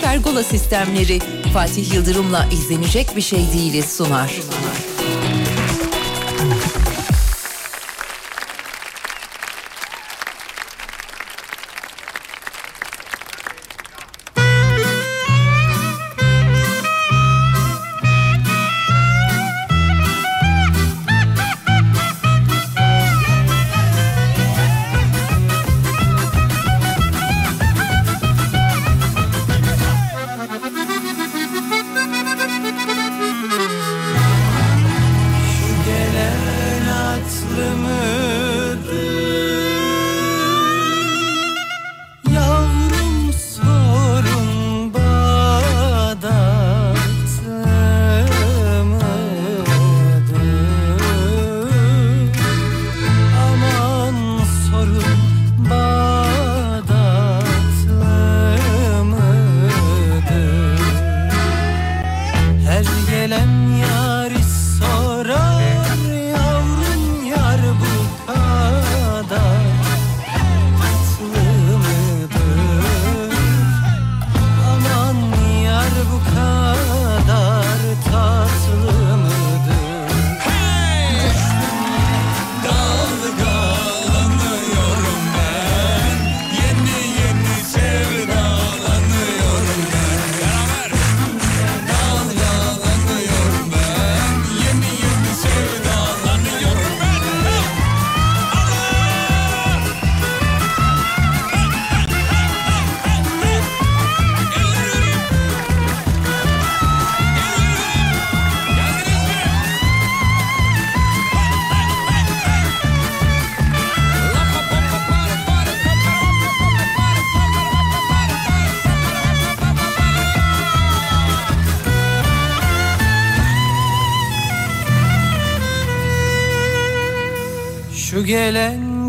Pergola sistemleri Fatih Yıldırım'la izlenecek bir şey değiliz sunar. Gelen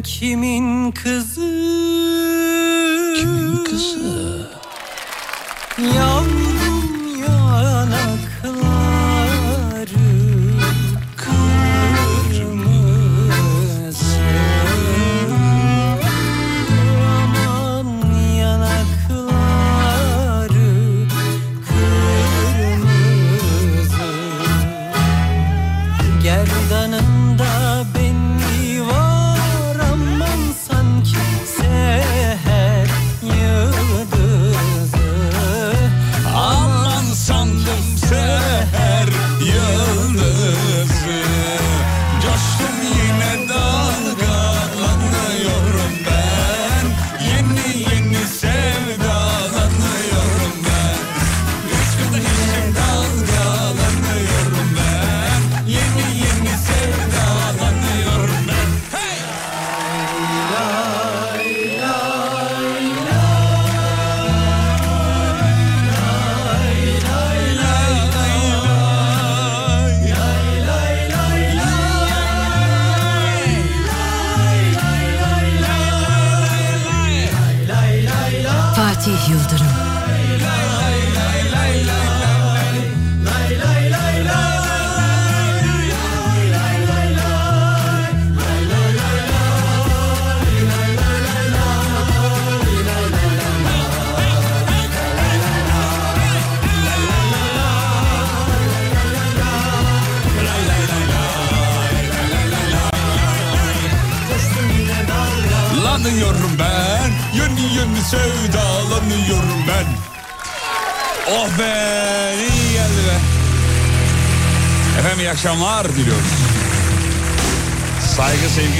kimin kızı? Kimin kızı? Yavrum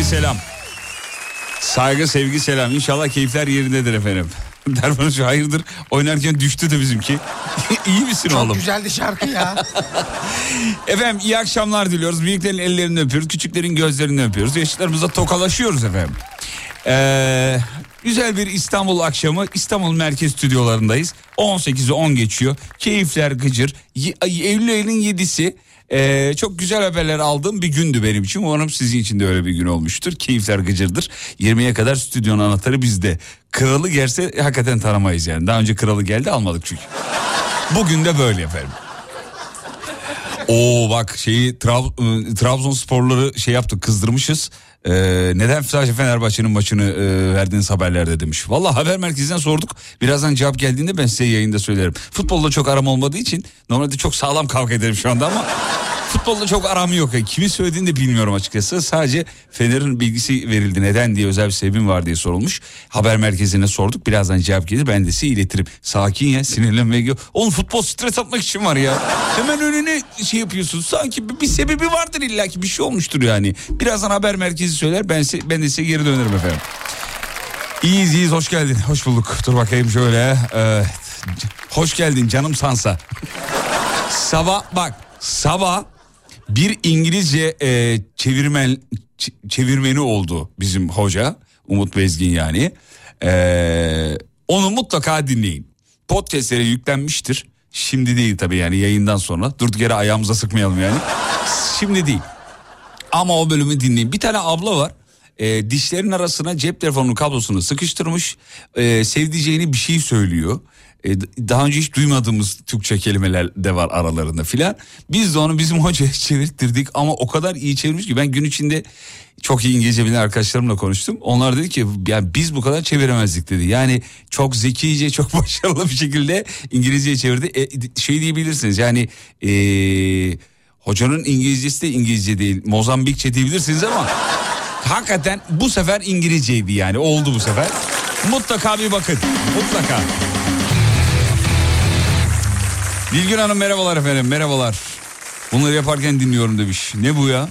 selam Saygı sevgi selam İnşallah keyifler yerindedir efendim Derman şu hayırdır oynarken düştü de bizimki İyi misin Çok oğlum güzeldi şarkı ya. Efendim iyi akşamlar diliyoruz. Büyüklerin ellerini öpüyoruz. Küçüklerin gözlerini öpüyoruz. Yaşlılarımıza tokalaşıyoruz efendim. Ee, güzel bir İstanbul akşamı İstanbul Merkez Stüdyolarındayız. 18'i 10 geçiyor. Keyifler gıcır. Eylül ayının 7'si. Ee, çok güzel haberler aldığım bir gündü benim için. Umarım sizin için de öyle bir gün olmuştur. Keyifler gıcırdır. 20'ye kadar stüdyonun anahtarı bizde. Kralı gelse hakikaten tanımayız yani. Daha önce kralı geldi almadık çünkü. Bugün de böyle efendim. Oo bak şeyi Trab- ıı, Trabzonsporları şey yaptık kızdırmışız. Ee, neden sadece Fenerbahçe'nin maçını e, verdiğiniz haberlerde demiş. Valla haber merkezinden sorduk. Birazdan cevap geldiğinde ben size yayında söylerim. Futbolda çok aram olmadığı için normalde çok sağlam kavga ederim şu anda ama futbolda çok aram yok. Yani kimin söylediğini de bilmiyorum açıkçası. Sadece Fener'in bilgisi verildi. Neden diye özel bir sebebim var diye sorulmuş. Haber merkezine sorduk. Birazdan cevap gelir ben de size iletirim. Sakin ya sinirlenmeye. Oğlum futbol stres atmak için var ya. Hemen önüne şey yapıyorsun. Sanki bir, bir sebebi vardır illaki bir şey olmuştur yani. Birazdan haber merkezi söyler ben, ben de size geri dönerim efendim. İyiyiz iyiyiz hoş geldin. Hoş bulduk. Dur bakayım şöyle. Evet. Hoş geldin canım Sansa. sabah bak sabah bir İngilizce e, çevirmen çevirmeni oldu bizim hoca Umut Bezgin yani. E, onu mutlaka dinleyin. Podcastlere yüklenmiştir. Şimdi değil tabii yani yayından sonra. Durduk yere ayağımıza sıkmayalım yani. Şimdi değil. Ama o bölümü dinleyin. Bir tane abla var. E, dişlerin arasına cep telefonunun kablosunu sıkıştırmış. E, sevdiceğini bir şey söylüyor. E, daha önce hiç duymadığımız Türkçe kelimeler de var aralarında filan. Biz de onu bizim hocaya çevirttirdik ama o kadar iyi çevirmiş ki ben gün içinde çok iyi İngilizce bilen arkadaşlarımla konuştum. Onlar dedi ki yani biz bu kadar çeviremezdik dedi. Yani çok zekice çok başarılı bir şekilde İngilizceye çevirdi. E, şey diyebilirsiniz yani e, hocanın İngilizcesi de İngilizce değil Mozambikçe diyebilirsiniz ama hakikaten bu sefer İngilizceydi yani oldu bu sefer. Mutlaka bir bakın mutlaka. Bilgün Hanım merhabalar efendim merhabalar. Bunları yaparken dinliyorum demiş. Ne bu ya?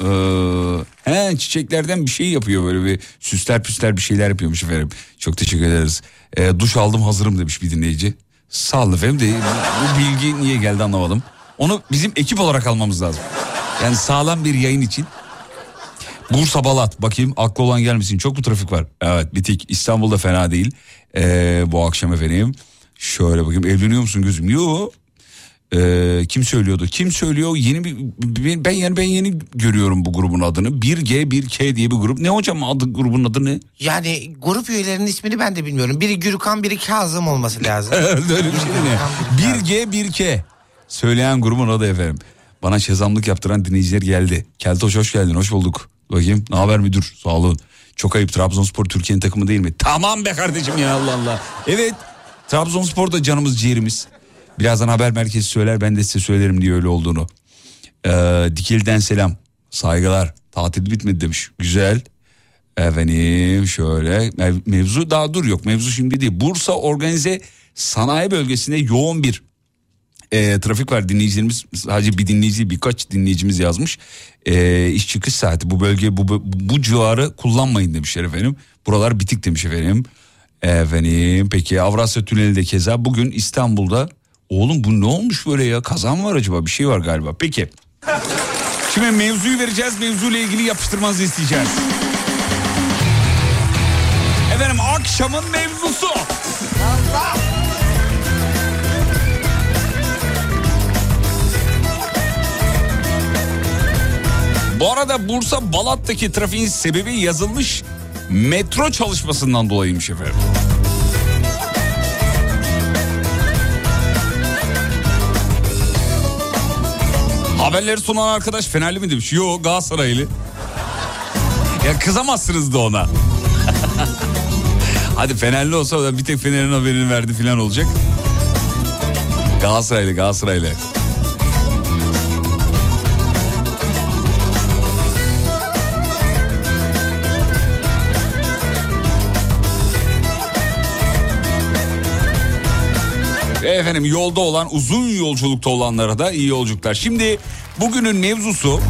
Ee, he çiçeklerden bir şey yapıyor böyle bir süsler püsler bir şeyler yapıyormuş efendim. Çok teşekkür ederiz. Ee, duş aldım hazırım demiş bir dinleyici. Sağ olun efendim de bu bilgi niye geldi anlamadım. Onu bizim ekip olarak almamız lazım. Yani sağlam bir yayın için. Bursa Balat bakayım aklı olan gelmesin çok mu trafik var? Evet bitik İstanbul'da fena değil. Ee, bu akşam efendim. Şöyle bakayım evleniyor musun gözüm? Yok. Ee, kim söylüyordu? Kim söylüyor? Yeni bir ben yani ben yeni görüyorum bu grubun adını. 1G 1K diye bir grup. Ne hocam adı grubun adı ne? Yani grup üyelerinin ismini ben de bilmiyorum. Biri Gürkan biri Kazım olması lazım. Öyle bir şey ne? 1G 1K. Söyleyen grubun adı efendim. Bana şezamlık yaptıran dinleyiciler geldi. Keltoş hoş geldin hoş bulduk. Bakayım ne haber müdür sağ olun. Çok ayıp Trabzonspor Türkiye'nin takımı değil mi? Tamam be kardeşim ya Allah Allah. Evet Trabzonspor da canımız ciğerimiz. Birazdan haber merkezi söyler ben de size söylerim diye öyle olduğunu. Ee, Dikil'den selam. Saygılar. Tatil bitmedi demiş. Güzel. Efendim şöyle mev- mevzu daha dur yok mevzu şimdi değil. Bursa organize sanayi bölgesinde yoğun bir e, trafik var dinleyicilerimiz sadece bir dinleyici birkaç dinleyicimiz yazmış. E, iş çıkış saati bu bölge bu, bu, bu civarı kullanmayın demişler efendim. Buralar bitik demiş efendim. Efendim peki Avrasya Tüneli de keza bugün İstanbul'da oğlum bu ne olmuş böyle ya kazan var acaba bir şey var galiba peki. Şimdi mevzuyu vereceğiz mevzuyla ilgili yapıştırmanızı isteyeceğiz. Efendim akşamın mevzusu. Bu arada Bursa Balat'taki trafiğin sebebi yazılmış metro çalışmasından dolayıymış efendim. Haberleri sunan arkadaş Fenerli mi demiş? Yo Galatasaraylı. Ya kızamazsınız da ona. Hadi Fenerli olsa da bir tek Fener'in haberini verdi falan olacak. Galatasaraylı Galatasaraylı. Efendim yolda olan uzun yolculukta olanlara da iyi yolculuklar. Şimdi bugünün mevzusu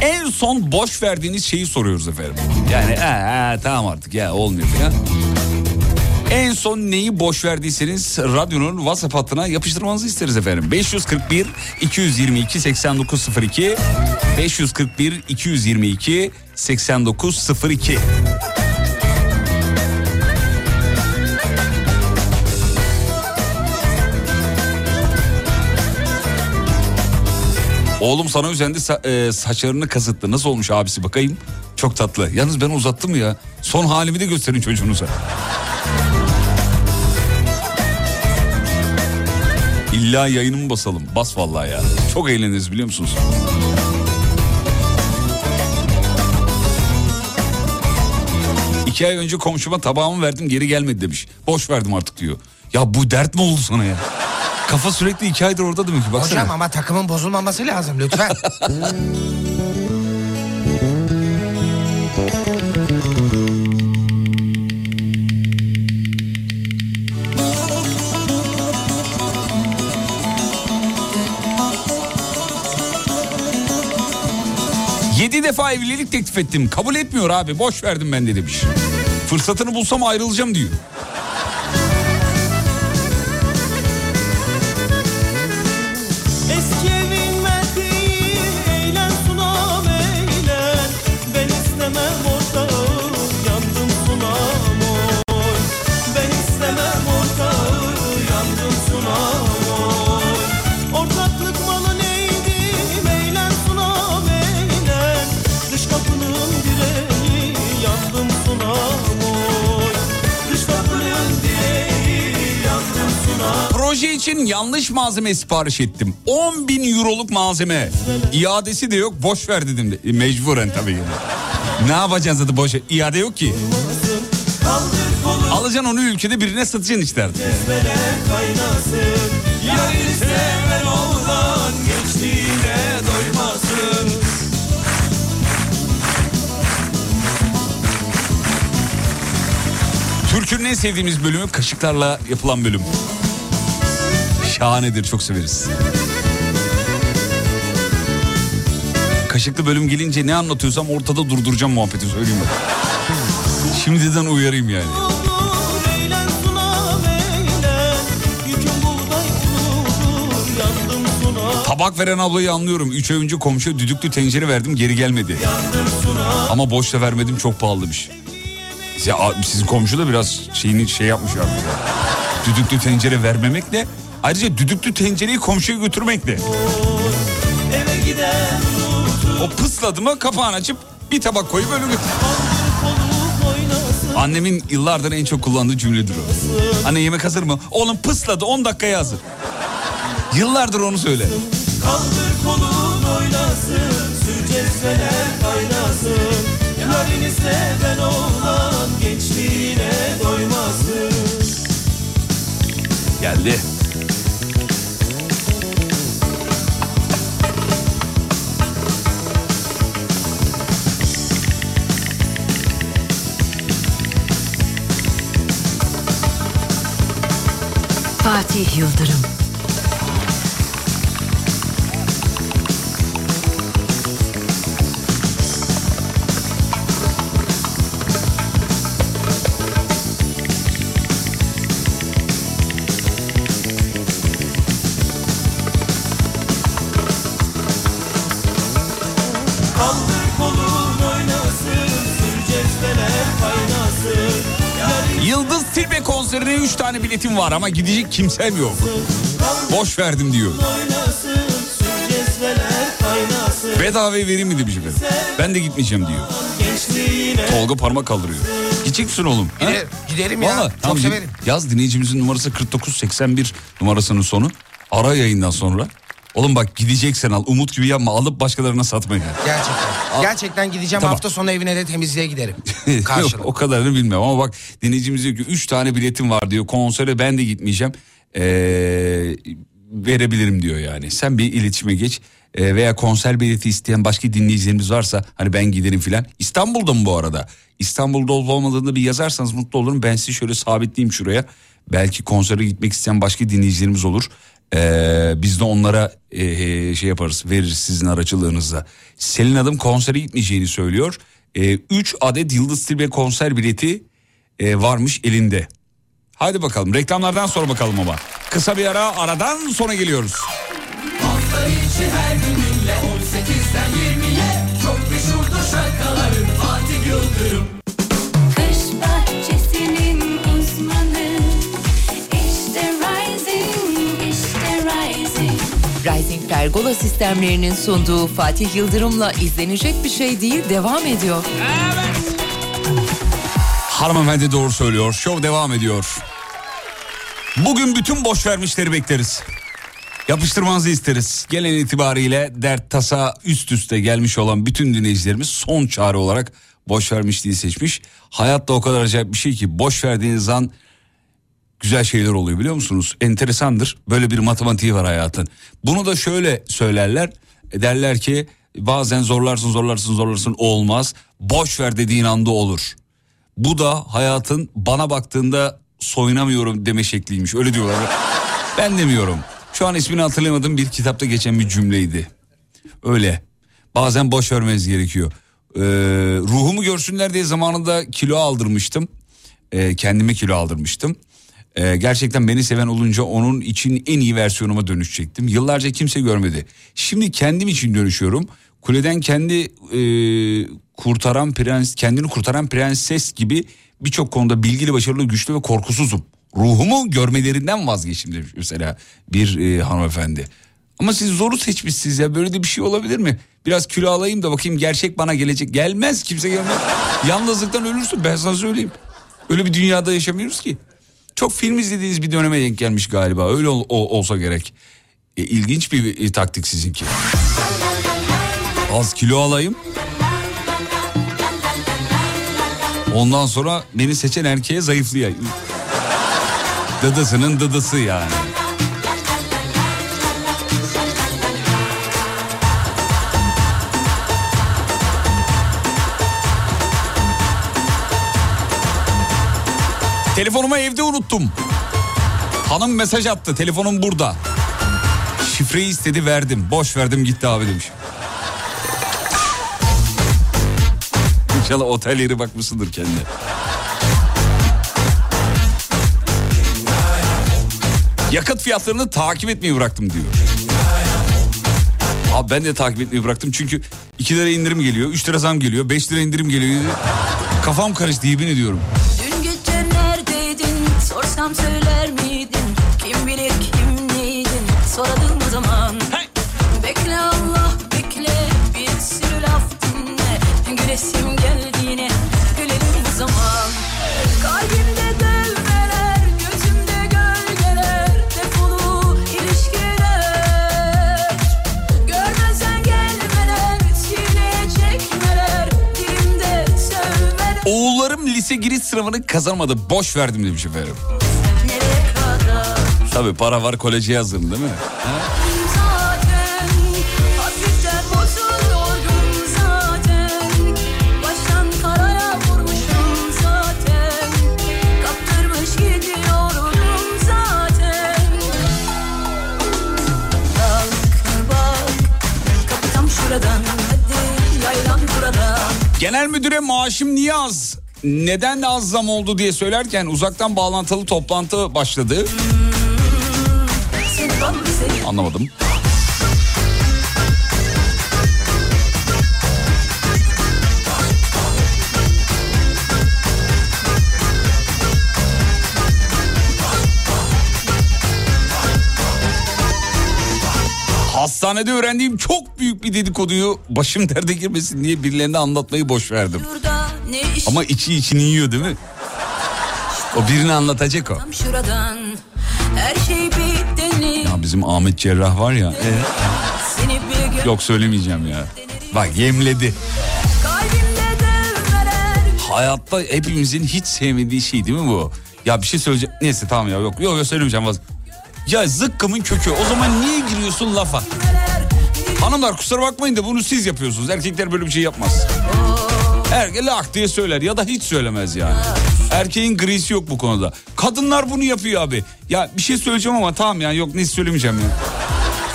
en son boş verdiğiniz şeyi soruyoruz efendim. Yani ee, ee, tamam artık ya olmuyor falan. En son neyi boş verdiyseniz radyonun WhatsApp hattına yapıştırmanızı isteriz efendim. 541 222 8902 541 222 8902 Oğlum sana özendi sa- e, saçlarını kasıttı. Nasıl olmuş abisi bakayım. Çok tatlı. Yalnız ben uzattım ya. Son halimi de gösterin çocuğunuza. İlla yayınımı basalım. Bas vallahi ya. Çok eğleniriz biliyor musunuz? İki ay önce komşuma tabağımı verdim geri gelmedi demiş. Boş verdim artık diyor. Ya bu dert mi oldu sana ya? Kafa sürekli iki aydır orada demek ki baksana. Hocam ama takımın bozulmaması lazım lütfen. Yedi defa evlilik teklif ettim. Kabul etmiyor abi. Boş verdim ben de demiş. Fırsatını bulsam ayrılacağım diyor. İçin yanlış malzeme sipariş ettim. 10 bin euroluk malzeme. İadesi de yok boş ver dedim. de. E, mecburen tabii. Ne yapacağız dedi boş İade yok ki. Alacaksın onu ülkede birine satacaksın işte artık. Türk'ün en sevdiğimiz bölümü kaşıklarla yapılan bölüm. Şahanedir çok severiz. Kaşıklı bölüm gelince ne anlatıyorsam ortada durduracağım muhabbeti söyleyeyim ben. Şimdiden uyarayım yani. Tabak veren ablayı anlıyorum. Üç ay önce komşuya düdüklü tencere verdim geri gelmedi. Ama boş da vermedim çok pahalıymış. Ya, a- sizin komşu da biraz şeyini şey yapmış abi. Düdüklü tencere vermemekle ayrıca düdüklü tencereyi komşuya götürmekle. Eve giden O pısladı mı kapağını açıp bir tabak koyup öyle götür. Annemin yıllardır en çok kullandığı cümledir o. Anne yemek hazır mı? Oğlum pısladı 10 dakikaya hazır. Yıllardır onu söyle. Kaldır kolun oynasın Sür cezveler kaynasın Yarını seven oğlan gençliğine doymasın Geldi. Fatih Yıldırım. Tilbe konserine 3 tane biletim var ama gidecek kimsem yok. Boş verdim diyor. Bedavaya vereyim mi demiş efendim. Ben de gitmeyeceğim diyor. Tolga parmak kaldırıyor. Gidecek misin oğlum? Gider- giderim ya. Vallahi, Çok tamam, severim. Yaz dinleyicimizin numarası 4981 numarasının sonu. Ara yayından sonra. Oğlum bak gideceksen al. Umut gibi yapma. Alıp başkalarına satmayın. Gerçekten. Gerçekten gideceğim Tamam. hafta sonu evine de temizliğe giderim. Karşılık. o kadarını bilmem ama bak dinleyicimiz diyor ki 3 tane biletim var diyor. Konsere ben de gitmeyeceğim. Ee, verebilirim diyor yani. Sen bir iletişime geç. Ee, veya konser bileti isteyen başka dinleyicilerimiz varsa hani ben giderim filan. İstanbul'da mı bu arada? İstanbul'da olup olmadığını bir yazarsanız mutlu olurum. Ben sizi şöyle sabitleyeyim şuraya. Belki konsere gitmek isteyen başka dinleyicilerimiz olur. Ee, biz de onlara ee, şey yaparız veririz sizin aracılığınızla. Selin Adım konsere gitmeyeceğini söylüyor. 3 adet Yıldız Tilbe konser bileti ee, varmış elinde. Hadi bakalım reklamlardan sonra bakalım ama. Kısa bir ara aradan sonra geliyoruz. Kış Pergola sistemlerinin sunduğu Fatih Yıldırım'la izlenecek bir şey değil devam ediyor. Hanımefendi doğru söylüyor. Şov devam ediyor. Bugün bütün boş vermişleri bekleriz. Yapıştırmanızı isteriz. Gelen itibariyle dert tasa üst üste gelmiş olan bütün dinleyicilerimiz son çare olarak boş vermişliği seçmiş. Hayat da o kadar acayip bir şey ki boş verdiğiniz an güzel şeyler oluyor biliyor musunuz? Enteresandır. Böyle bir matematiği var hayatın. Bunu da şöyle söylerler. E, Derler ki bazen zorlarsın zorlarsın zorlarsın olmaz. Boş ver dediğin anda olur. Bu da hayatın bana baktığında soyunamıyorum deme şekliymiş. Öyle diyorlar. Ben demiyorum. Şu an ismini hatırlamadığım bir kitapta geçen bir cümleydi. Öyle. Bazen boş vermeniz gerekiyor. Ee, ruhumu görsünler diye zamanında kilo aldırmıştım. Ee, kendime kilo aldırmıştım. Ee, gerçekten beni seven olunca onun için en iyi versiyonuma dönüşecektim. Yıllarca kimse görmedi. Şimdi kendim için dönüşüyorum. Kuleden kendi e, kurtaran prens, kendini kurtaran prenses gibi birçok konuda bilgili, başarılı, güçlü ve korkusuzum. Ruhumu görmelerinden vazgeçtim demiş mesela bir e, hanımefendi. Ama siz zoru seçmişsiniz ya böyle de bir şey olabilir mi? Biraz kilo alayım da bakayım gerçek bana gelecek. Gelmez kimse gelmez. Yalnızlıktan ölürsün ben sana söyleyeyim. Öyle bir dünyada yaşamıyoruz ki. Çok film izlediğiniz bir döneme denk gelmiş galiba. Öyle ol- o- olsa gerek. E, ilginç bir e, taktik sizinki. Az kilo alayım. Ondan sonra beni seçen erkeğe zayıflayayım. Dıdısının dıdısı yani. Telefonumu evde unuttum. Hanım mesaj attı. Telefonum burada. Şifreyi istedi verdim. Boş verdim gitti abi demiş. İnşallah otel yeri bakmışsındır kendine. Yakıt fiyatlarını takip etmeyi bıraktım diyor. Abi ben de takip etmeyi bıraktım çünkü 2 lira indirim geliyor, 3 lira zam geliyor, 5 lira indirim geliyor. Kafam karıştı yemin ediyorum. Lise giriş sınavını kazanmadı. Boş verdim demiş efendim. Tabii para var koleje yazdım değil mi? Genel müdüre maaşım niye az? Neden az zam oldu diye söylerken uzaktan bağlantılı toplantı başladı. Anlamadım. Hastanede öğrendiğim çok büyük bir dedikoduyu başım derde girmesin diye birilerine anlatmayı boş verdim. Burada ne iş Ama içi içini yiyor değil mi? O birini anlatacak o. şuradan Her şey Ya bizim Ahmet Cerrah var ya. Gün Yok söylemeyeceğim ya. Bak yemledi. Hayatta hepimizin hiç sevmediği şey değil mi bu? Ya bir şey söyleyeceğim. Neyse tamam ya yok yok, yok söylemeyeceğim. Vaz... Ya zıkkımın kökü. O zaman niye giriyorsun lafa? Hanımlar kusura bakmayın da bunu siz yapıyorsunuz. Erkekler böyle bir şey yapmaz. Erkek lak diye söyler ya da hiç söylemez yani. Erkeğin grisi yok bu konuda. Kadınlar bunu yapıyor abi. Ya bir şey söyleyeceğim ama tamam ya yok ne söylemeyeceğim ya.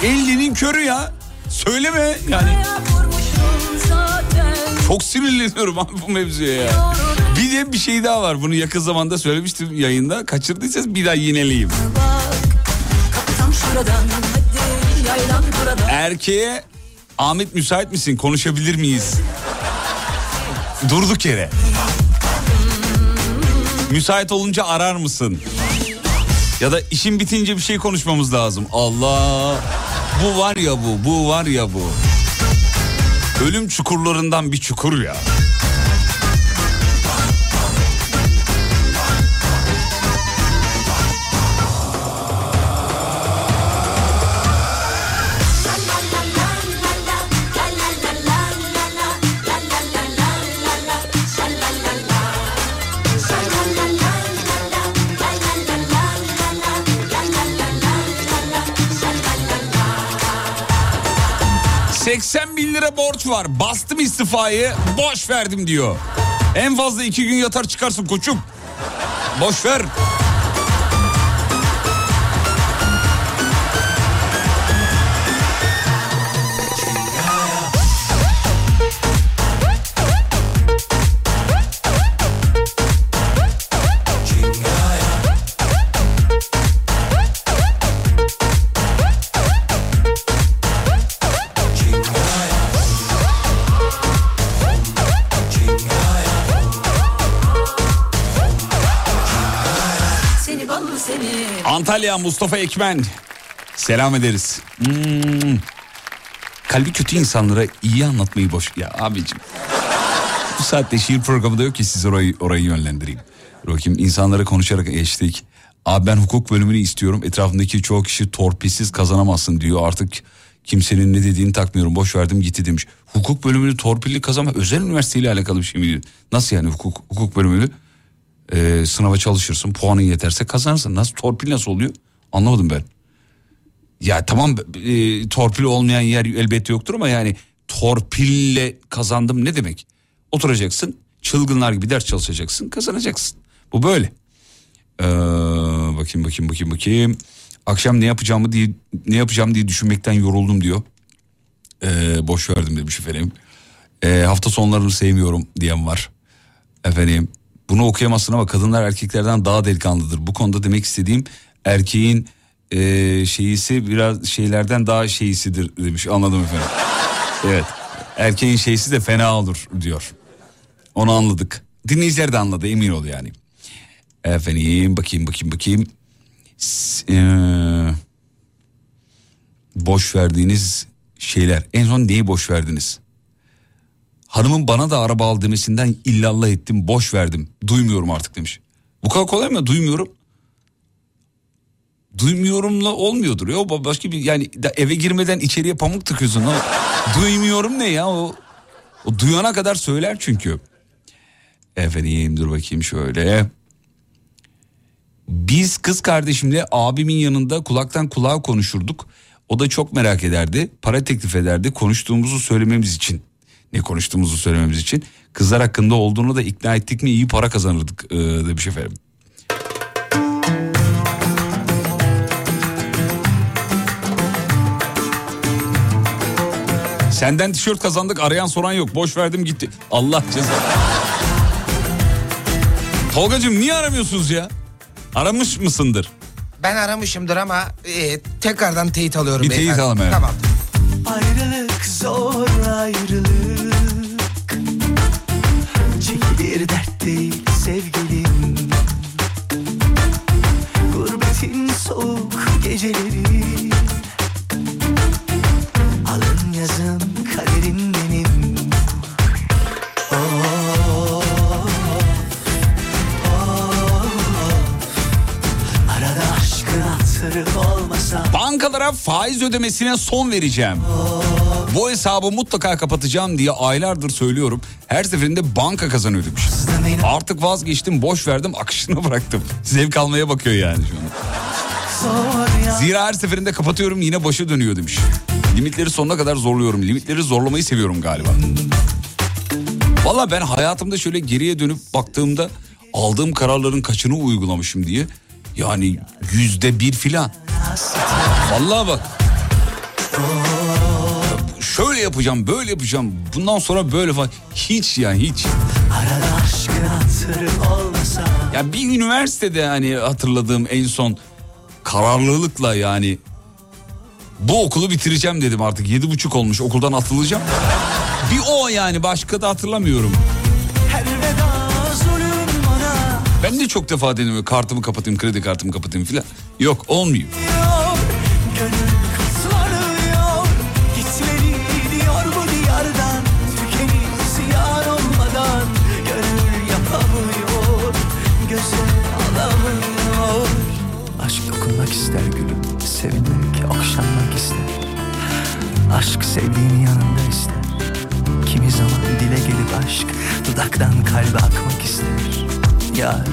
Elinin körü ya. Söyleme yani. Çok sinirleniyorum abi bu mevzuya ya. Bir de bir şey daha var. Bunu yakın zamanda söylemiştim yayında. Kaçırdıysanız bir daha yineleyeyim. Erkeğe Ahmet müsait misin? Konuşabilir miyiz? Durduk yere. Müsait olunca arar mısın? Ya da işin bitince bir şey konuşmamız lazım. Allah. Bu var ya bu, bu var ya bu. Ölüm çukurlarından bir çukur ya. 80 bin lira borç var. Bastım istifayı boş verdim diyor. En fazla iki gün yatar çıkarsın koçum. Boş ver. Antalya Mustafa Ekmen. Selam ederiz. Hmm. Kalbi kötü insanlara iyi anlatmayı boş... Ya abicim. Bu saatte şiir programında yok ki siz orayı, orayı yönlendireyim. Bakayım insanlara konuşarak geçtik. Abi ben hukuk bölümünü istiyorum. Etrafındaki çoğu kişi torpilsiz kazanamazsın diyor. Artık kimsenin ne dediğini takmıyorum. Boş verdim gitti demiş. Hukuk bölümünü torpilli kazanma özel üniversiteyle alakalı bir şey mi diyor? Nasıl yani hukuk, hukuk bölümünü? Ee, sınava çalışırsın puanın yeterse kazanırsın. Nasıl torpil nasıl oluyor? Anlamadım ben. Ya tamam e, torpil olmayan yer elbette yoktur ama yani torpille kazandım ne demek? Oturacaksın çılgınlar gibi ders çalışacaksın kazanacaksın. Bu böyle. Ee, bakayım bakayım bakayım bakayım. Akşam ne yapacağımı diye ne yapacağım diye düşünmekten yoruldum diyor. Ee, boş verdim demiş efendim. Ee, hafta sonlarını sevmiyorum diyen var. Efendim bunu okuyamazsın ama kadınlar erkeklerden daha delikanlıdır. Bu konuda demek istediğim erkeğin e, şeyisi biraz şeylerden daha şeyisidir demiş anladım efendim. Evet erkeğin şeysi de fena olur diyor. Onu anladık. Dinleyiciler de anladı emin ol yani. Efendim bakayım bakayım bakayım. Eee, boş verdiğiniz şeyler. En son neyi boş verdiniz? Hanımın bana da araba al demesinden illallah ettim boş verdim. Duymuyorum artık demiş. Bu kadar kolay mı? Duymuyorum. Duymuyorumla olmuyordur ya. Başka bir yani eve girmeden içeriye pamuk tıkıyorsun. O, duymuyorum ne ya o. O duyana kadar söyler çünkü. Efendim dur bakayım şöyle. Biz kız kardeşimle abimin yanında kulaktan kulağa konuşurduk. O da çok merak ederdi. Para teklif ederdi konuştuğumuzu söylememiz için. Ne konuştuğumuzu söylememiz için. Kızlar hakkında olduğunu da ikna ettik mi iyi para kazanırdık ee, demiş efendim. Senden tişört kazandık arayan soran yok. Boş verdim gitti. Allah ceza. Tolgacığım niye aramıyorsunuz ya? Aramış mısındır? Ben aramışımdır ama e, tekrardan teyit alıyorum. Bir teyit alalım, evet. Tamam. Ayrılık zor ayrılık değil sevgilim Gurbetin soğuk geceleri Alın yazın kaderim benim Oh, oh. Olmasa Bankalara faiz ödemesine son vereceğim. Bu hesabı mutlaka kapatacağım diye aylardır söylüyorum. Her seferinde banka kazanıyor demiş. Artık vazgeçtim boş verdim akışına bıraktım. Zevk almaya bakıyor yani şu an. Zira her seferinde kapatıyorum yine başı dönüyor demiş. Limitleri sonuna kadar zorluyorum. Limitleri zorlamayı seviyorum galiba. Valla ben hayatımda şöyle geriye dönüp baktığımda aldığım kararların kaçını uygulamışım diye. Yani yüzde bir filan. Vallahi bak. Şöyle yapacağım, böyle yapacağım. Bundan sonra böyle falan. Hiç yani hiç. Ya bir üniversitede hani hatırladığım en son kararlılıkla yani bu okulu bitireceğim dedim artık. Yedi buçuk olmuş okuldan atılacağım. Bir o yani başka da hatırlamıyorum. Ben de çok defa dedim kartımı kapatayım kredi kartımı kapatayım filan. Yok olmuyor. Aşk sevdiğini yanında ister Kimi zaman dile gelip aşk Dudaktan kalbe akmak ister Yar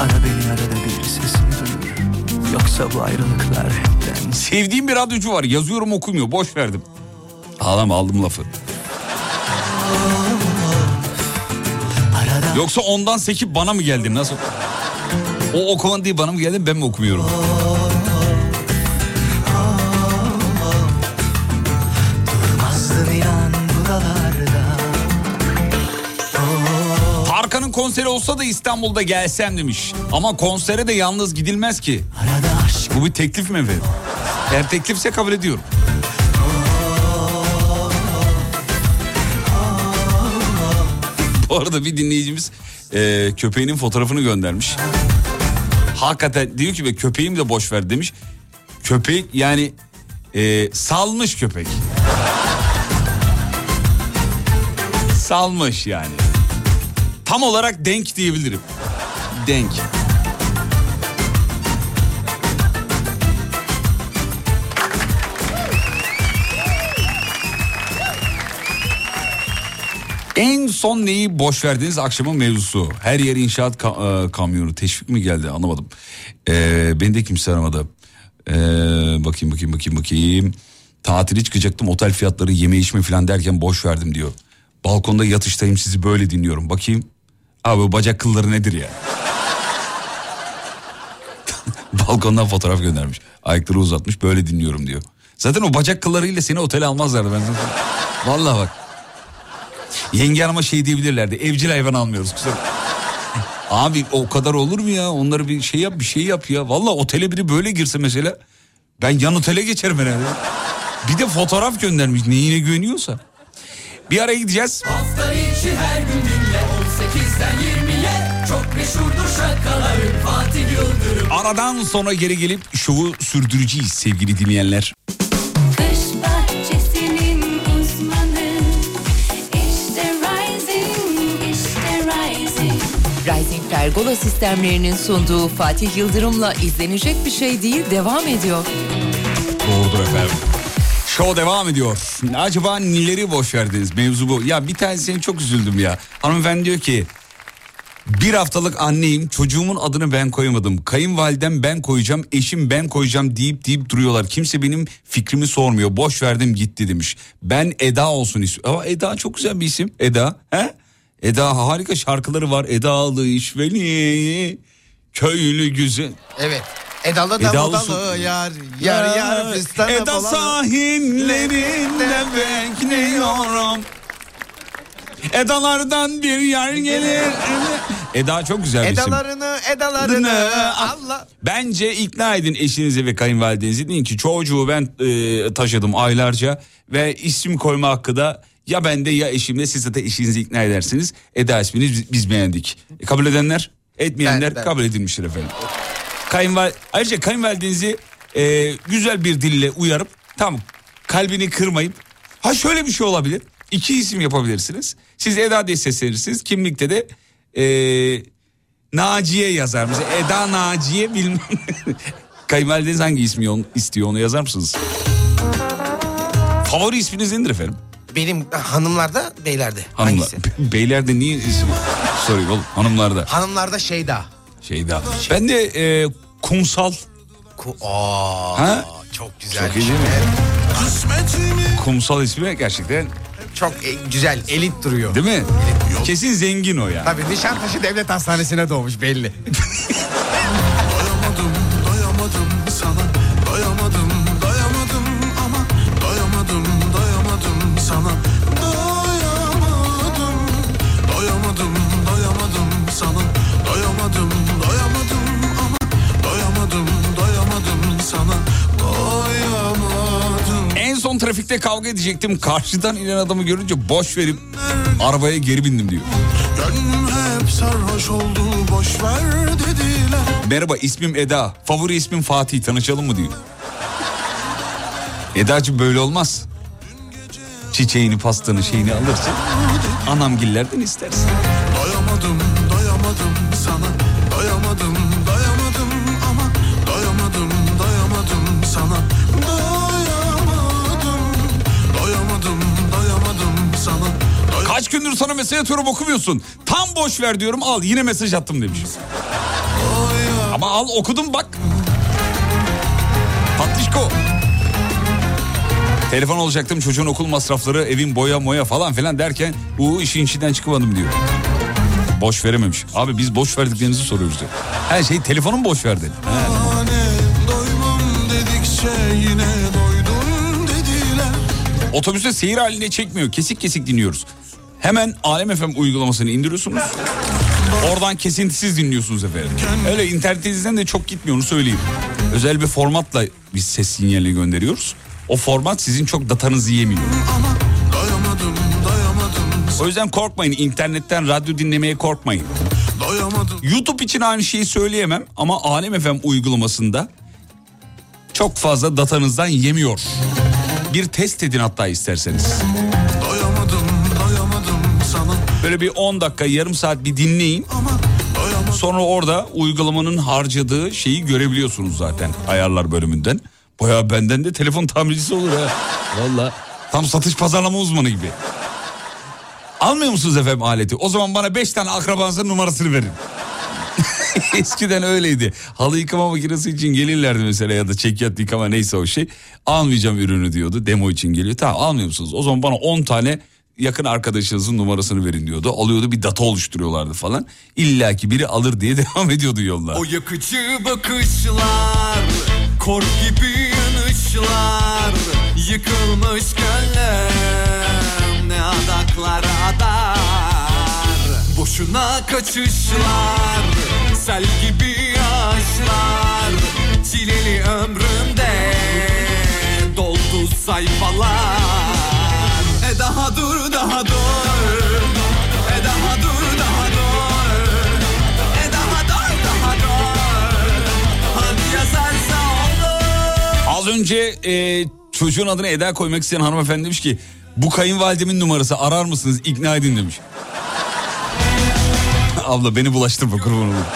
ara beni arada bir sesini duyur Yoksa bu ayrılıklar hepten Sevdiğim bir radyocu var yazıyorum okumuyor boş verdim. Ağlama aldım lafı. Yoksa ondan sekip bana mı geldin nasıl? O okuman değil bana mı geldi ben mi okumuyorum? Konseri olsa da İstanbul'da gelsem demiş. Ama konsere de yalnız gidilmez ki. Bu bir teklif mi efendim? Eğer teklifse kabul ediyorum. Bu arada bir dinleyicimiz e, köpeğinin fotoğrafını göndermiş. Hakikaten diyor ki be köpeğim de boş ver demiş. Köpek yani e, salmış köpek. salmış yani. Tam olarak denk diyebilirim. Denk. En son neyi boş verdiğiniz akşamın mevzusu. Her yer inşaat ka- e, kamyonu. Teşvik mi geldi anlamadım. Ee, beni de kimse aramadı. Ee, bakayım bakayım bakayım bakayım. Tatile çıkacaktım otel fiyatları yeme içme falan derken boş verdim diyor. Balkonda yatıştayım sizi böyle dinliyorum. Bakayım. Abi bacak kılları nedir ya? Balkondan fotoğraf göndermiş. Ayakları uzatmış böyle dinliyorum diyor. Zaten o bacak kıllarıyla seni otele almazlardı ben sana. Vallahi bak. Yenge hanıma şey diyebilirlerdi. Evcil hayvan almıyoruz kusura. Abi o kadar olur mu ya? Onları bir şey yap bir şey yap ya. Vallahi otele biri böyle girse mesela. Ben yan otele geçerim herhalde. Bir de fotoğraf göndermiş neyine güveniyorsa. Bir araya gideceğiz. Hafta içi her gün dinle 18'den 20'ye Çok meşhurdur şakaların Fatih Yıldırım Aradan sonra geri gelip şovu sürdüreceğiz sevgili dinleyenler. Uzmanı İşte Rising, işte Rising Rising Pergola sistemlerinin sunduğu Fatih Yıldırım'la izlenecek bir şey değil devam ediyor. Doğrudur efendim. Show devam ediyor. Acaba neleri boş verdiniz? Mevzu bu. Ya bir tanesine çok üzüldüm ya. Hanımefendi diyor ki bir haftalık anneyim çocuğumun adını ben koymadım. Kayınvalidem ben koyacağım eşim ben koyacağım deyip deyip duruyorlar. Kimse benim fikrimi sormuyor. Boş verdim gitti demiş. Ben Eda olsun istiyorum. Ama Eda çok güzel bir isim. Eda. He? Eda harika şarkıları var. Edalı işveli köylü güzel. Evet. Edalı da Edalı modalı su- yar yar yar fistanı Eda bolalı. sahillerinde bekliyorum. Edalardan bir yer gelir. Eda çok güzel bir isim. Edalarını edalarını Allah. Bence ikna edin eşinizi ve kayınvalidenizi. Deyin ki çocuğu ben e, taşıdım aylarca ve isim koyma hakkı da ya bende ya eşimde siz de eşinizi ikna edersiniz. Eda ismini biz, biz beğendik. E, kabul edenler etmeyenler Ben- ben- kabul edilmiştir efendim. Kayınval Ayrıca kayınvalidenizi e, güzel bir dille uyarıp tam kalbini kırmayıp ha şöyle bir şey olabilir. İki isim yapabilirsiniz. Siz Eda diye seslenirsiniz. Kimlikte de e, Naciye yazar. Mesela Eda Naciye bilmem. Kayınvalideniz hangi ismi on- istiyor onu yazar mısınız? Favori isminiz nedir efendim? Benim hanımlarda beylerde. Hanımlar. Hangisi? Beylerde niye isim? Soruyor oğlum hanımlarda. Hanımlarda Şeyda. Şeyda. Ben de e, kumsal. Ku Aa, Ha? çok güzel. Çok iyi değil mi? Kumsal ismi gerçekten Çok e, güzel, elit duruyor. değil mi? Kesin zengin o ya. Tabii Nişantaşı Devlet Hastanesi'ne doğmuş belli. edecektim. Karşıdan inen adamı görünce boş verip arabaya geri bindim diyor. Oldu boş ver dediler Merhaba ismim Eda. Favori ismim Fatih. Tanışalım mı diyor. Edacığım böyle olmaz. Çiçeğini, pastanı, şeyini alırsın. Anamgillerden istersin. Doyamadım mesaj atıyorum okumuyorsun. Tam boş ver diyorum al yine mesaj attım demiş. Ama al okudum bak. Tatlışko. Telefon olacaktım çocuğun okul masrafları evin boya moya falan filan derken bu işin içinden çıkamadım diyor. Boş verememiş. Abi biz boş verdiklerinizi soruyoruz diyor. Her şey telefonu mu boş dediler Otobüste seyir halinde çekmiyor. Kesik kesik dinliyoruz. Hemen Alem FM uygulamasını indiriyorsunuz. Oradan kesintisiz dinliyorsunuz efendim. Öyle internetinizden de çok gitmiyor onu söyleyeyim. Özel bir formatla biz ses sinyali gönderiyoruz. O format sizin çok datanızı yemiyor. ama doyamadım doyamadım O yüzden korkmayın internetten radyo dinlemeye korkmayın. doyamadım YouTube için aynı şeyi söyleyemem ama Alem FM uygulamasında çok fazla datanızdan yemiyor. Bir test edin hatta isterseniz. Böyle bir 10 dakika yarım saat bir dinleyin. Sonra orada uygulamanın harcadığı şeyi görebiliyorsunuz zaten ayarlar bölümünden. Baya benden de telefon tamircisi olur ha. Valla tam satış pazarlama uzmanı gibi. Almıyor musunuz efendim aleti? O zaman bana 5 tane akrabanızın numarasını verin. Eskiden öyleydi. Halı yıkama makinesi için gelirlerdi mesela ya da çekyat yıkama neyse o şey. Almayacağım ürünü diyordu. Demo için geliyor. Tamam almıyor musunuz? O zaman bana 10 tane yakın arkadaşınızın numarasını verin diyordu. Alıyordu bir data oluşturuyorlardı falan. İlla ki biri alır diye devam ediyordu yolda. O yakıcı bakışlar Kor gibi yanışlar Yıkılmış gönlüm Ne adaklar adar Boşuna kaçışlar Sel gibi yaşlar Çileli ömrümde Doldu sayfalar E daha dur Az önce e, çocuğun adını Eda koymak isteyen hanımefendi demiş ki bu kayınvalidemin numarası arar mısınız ikna edin demiş. Abla beni bulaştırma kurban olayım.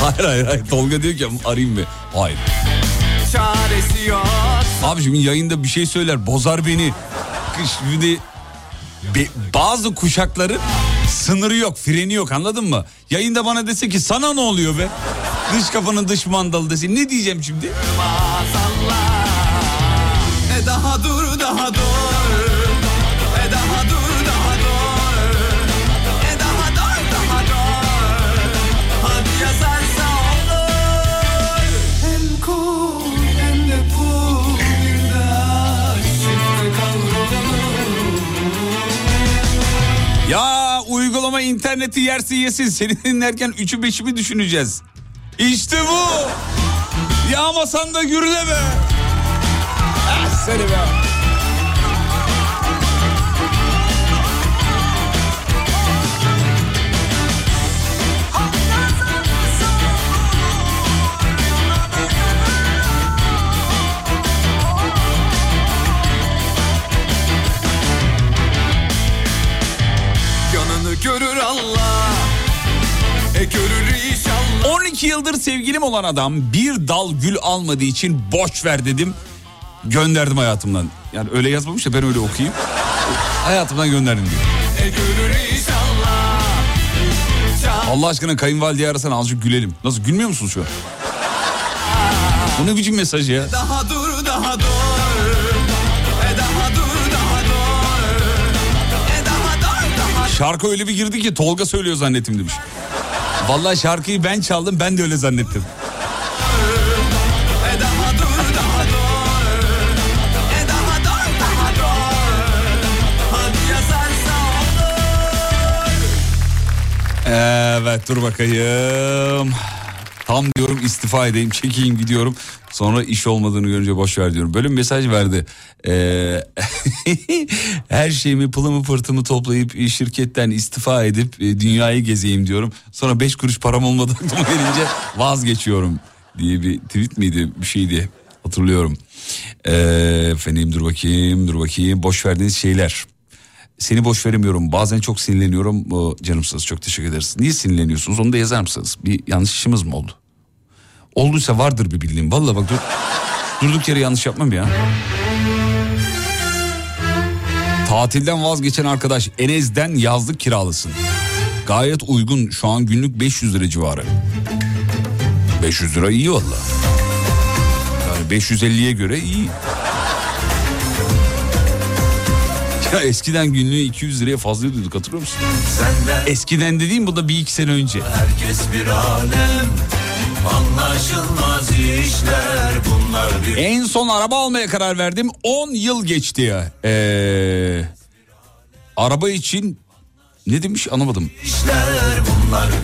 Hayır hayır hayır Tolga diyor ki arayayım mı? Hayır. Çaresi yok Abi şimdi yayında bir şey söyler bozar beni. Şimdi be- bazı kuşakların sınırı yok freni yok anladın mı? Yayında bana dese ki sana ne oluyor be? Dış kafanın dış mandalı desin ne diyeceğim şimdi? maazallah Ya uygulama interneti yersin yesin seni dinlerken üçü beşimi düşüneceğiz. İşte bu. Yağmasan da gürle be. Ah seni be. 12 yıldır sevgilim olan adam bir dal gül almadığı için boş ver dedim. Gönderdim hayatımdan. Yani öyle yazmamış da ben öyle okuyayım. hayatımdan gönderdim diyor. Allah aşkına kayınvalideyi arasana azıcık gülelim. Nasıl gülmüyor musunuz şu an? Bu ne biçim mesaj ya? Daha dur daha dur Şarkı öyle bir girdi ki Tolga söylüyor zannettim demiş. Vallahi şarkıyı ben çaldım ben de öyle zannettim. Evet dur bakayım. Tam diyorum istifa edeyim çekeyim gidiyorum. Sonra iş olmadığını görünce boş ver diyorum. Böyle bir mesaj verdi. Ee, her şeyimi pılımı pırtımı toplayıp şirketten istifa edip e, dünyayı gezeyim diyorum. Sonra beş kuruş param olmadı aklıma gelince vazgeçiyorum diye bir tweet miydi bir şeydi hatırlıyorum. Ee, efendim dur bakayım dur bakayım boş verdiğiniz şeyler. Seni boş veremiyorum. Bazen çok sinirleniyorum. Canımsınız çok teşekkür ederiz. Niye sinirleniyorsunuz? Onu da yazar mısınız? Bir yanlışımız mı oldu? Olduysa vardır bir bildiğim. Vallahi bak dur, durduk yere yanlış yapmam ya. Tatilden vazgeçen arkadaş Enez'den yazlık kiralısın. Gayet uygun şu an günlük 500 lira civarı. 500 lira iyi valla. Yani 550'ye göre iyi. Eskiden günlüğü 200 liraya fazla ödüyorduk hatırlıyor musun? Senden Eskiden dediğim bu da bir iki sene önce. herkes bir alem Anlaşılmaz işler bunlar bir En son araba almaya karar verdim. 10 yıl geçti ya. Ee, araba için ne demiş anlamadım.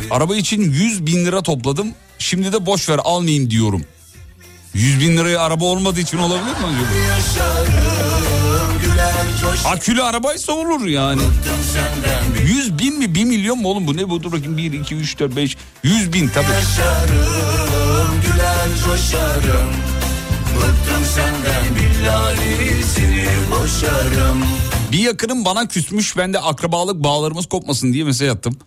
bir Araba için 100 bin lira topladım. Şimdi de boş ver almayayım diyorum. 100 bin liraya araba olmadığı için olabilir mi acaba? Akülü arabaysa olur yani. senden bir 100 bin mi 1 milyon mu oğlum bu ne bu dur bakayım 1 2 3 4 5 100 bin tabii. yaşarım Güler coşarım Bıktım senden billahi seni boşarım Bir yakınım bana küsmüş ben de akrabalık bağlarımız kopmasın diye mesaj attım.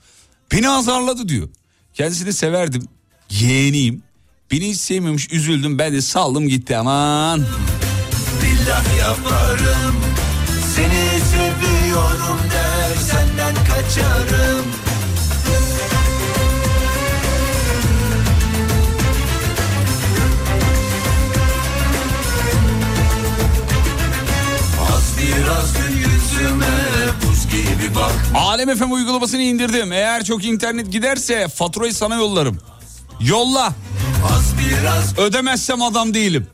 Beni azarladı diyor. Kendisini severdim. Yeğeniyim. Beni hiç sevmiyormuş üzüldüm ben de saldım gitti aman. Billah yaparım Seni seviyorum der senden kaçarım Az biraz gül yüzüme gibi bak Alem FM uygulamasını indirdim. Eğer çok internet giderse faturayı sana yollarım. Yolla. Az biraz Ödemezsem adam değilim.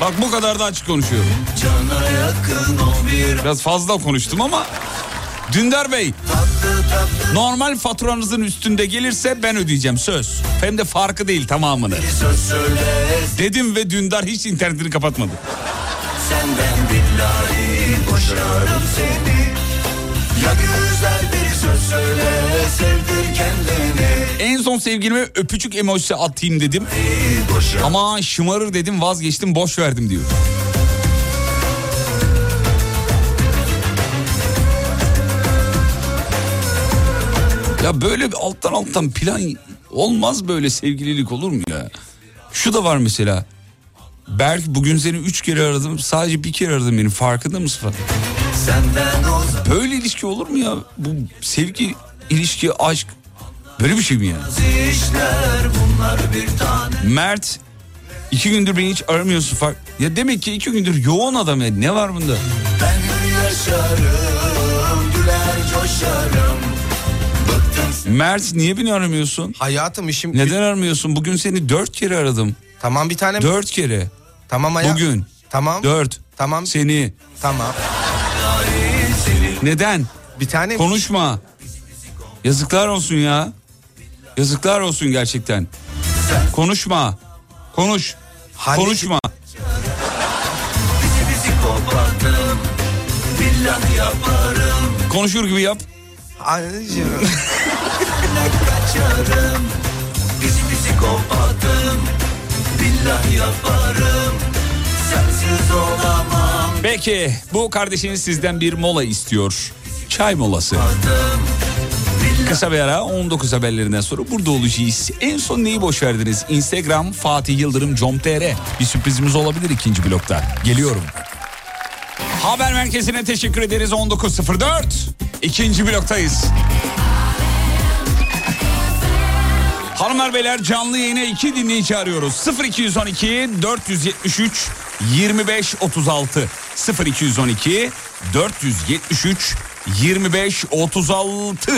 Bak bu kadar da açık konuşuyorum. Biraz fazla konuştum ama Dündar Bey normal faturanızın üstünde gelirse ben ödeyeceğim söz. Hem de farkı değil tamamını. Dedim ve Dündar hiç internetini kapatmadı. Senden billahi boşarım seni Ya güzel bir söz söyle sevdir kendini En son sevgilime öpücük emojisi atayım dedim. Ama şımarır dedim vazgeçtim boş verdim diyor. Ya böyle bir alttan alttan plan olmaz böyle sevgililik olur mu ya? Şu da var mesela. Berk bugün seni üç kere aradım sadece bir kere aradım beni farkında mısın falan. Böyle ilişki olur mu ya? Bu sevgi, ilişki, aşk böyle bir şey mi ya? Mert iki gündür beni hiç aramıyorsun fark. Ya demek ki iki gündür yoğun adam ya ne var bunda? Ben yaşarım güler coşarım Bıktım Mert niye beni aramıyorsun? Hayatım işim... Neden aramıyorsun? Bugün seni dört kere aradım. Tamam bir tane... Dört kere. Tamam hayat. Bugün. Tamam. Dört. Tamam. Seni. Tamam. Neden? Bir tane... Konuşma. Yazıklar olsun ya. Yazıklar olsun gerçekten. Konuşma. Konuş. Halledin. Konuşma. kopardım Konuşur gibi yap. Anneciğim. kaçarım Bizi bizi kopardım Billah yaparım Sensiz olamam Peki bu kardeşiniz sizden bir mola istiyor. Çay molası. Kısa bir ara 19 haberlerinden sonra burada olacağız. En son neyi boş verdiniz? Instagram Fatih Yıldırım com.tr Bir sürprizimiz olabilir ikinci blokta. Geliyorum. Haber merkezine teşekkür ederiz 19.04. İkinci bloktayız. Hanımlar beyler canlı yayına iki dinleyici arıyoruz. 0212 473 25 36 0212 473 25 36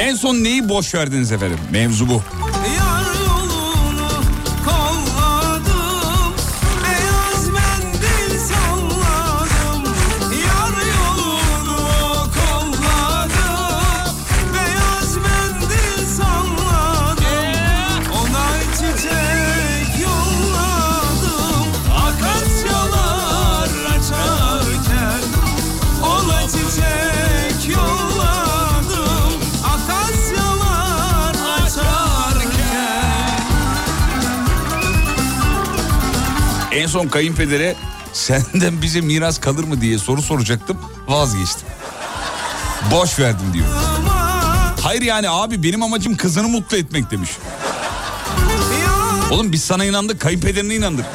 En son neyi boş verdiniz efendim? Mevzu bu. Son kayınpedere senden bize miras kalır mı diye soru soracaktım. Vazgeçtim. Boş verdim diyor. Hayır yani abi benim amacım kızını mutlu etmek demiş. Oğlum biz sana inandık kayınpederine inandık.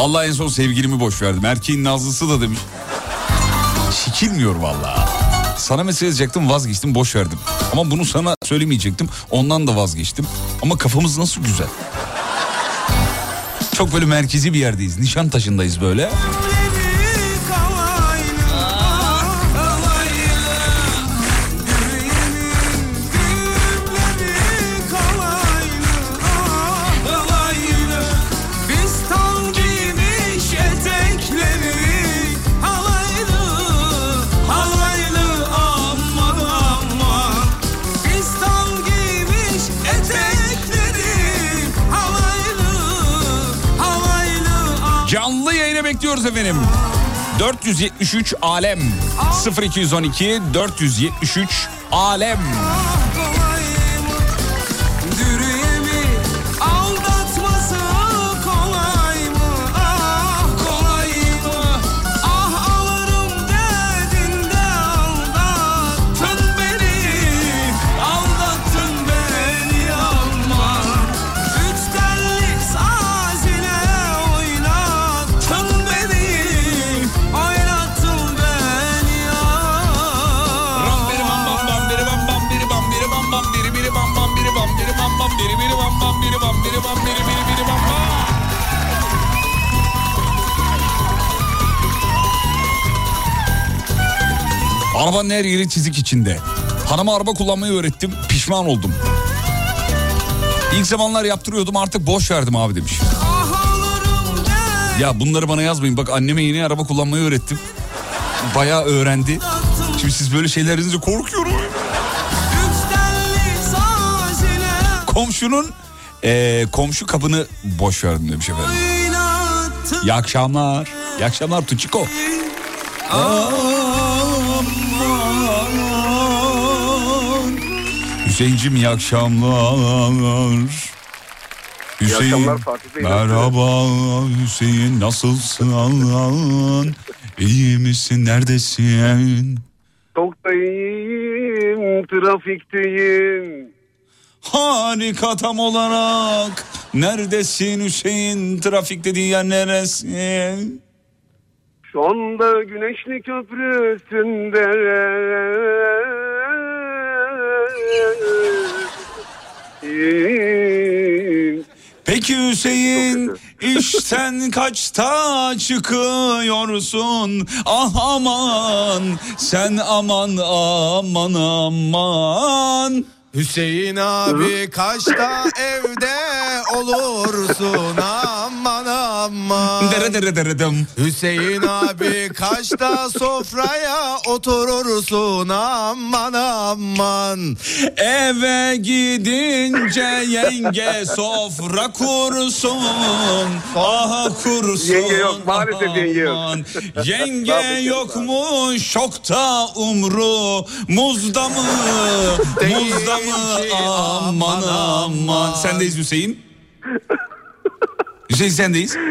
Vallahi en son sevgilimi boş verdim. Erkeğin nazlısı da demiş. Çekilmiyor vallahi. Sana mesaj yazacaktım vazgeçtim boş verdim. Ama bunu sana söylemeyecektim. Ondan da vazgeçtim. Ama kafamız nasıl güzel. Çok böyle merkezi bir yerdeyiz. Nişantaşı'ndayız böyle. Efendim. 473 alem 0212 473 alem Arabanın her yeri çizik içinde. Hanıma araba kullanmayı öğrettim. Pişman oldum. İlk zamanlar yaptırıyordum artık boş verdim abi demiş. Ya bunları bana yazmayın. Bak anneme yeni araba kullanmayı öğrettim. Bayağı öğrendi. Şimdi siz böyle şeyler deyince korkuyorum. Komşunun eee, komşu kapını boş verdim demiş efendim. İyi akşamlar. İyi akşamlar Tuçiko. Hüseyin'cim iyi akşamlar. Hüseyin. akşamlar Fatih Bey, Merhaba Hüseyin nasılsın? İyi misin neredesin? Çok da iyiyim, trafikteyim. Harika tam olarak. Neredesin Hüseyin? Trafik dediğin yer neresi? Şu anda Güneşli Köprüsü'nde. Peki Hüseyin işten kaçta çıkıyorsun? Ah aman sen aman aman aman. Hüseyin abi kaçta evde olursun aman aman. Dere dere dere dem. Hüseyin abi kaçta sofraya oturursun aman aman. Eve gidince yenge sofra kursun. Ah kursun. Yenge yok, maalesef yenge yok. aman. Yenge yok mu şokta umru muzda mı? Muzda mı? Aman aman, aman. aman. Sendeyiz Hüseyin. Hüseyin sendeyiz.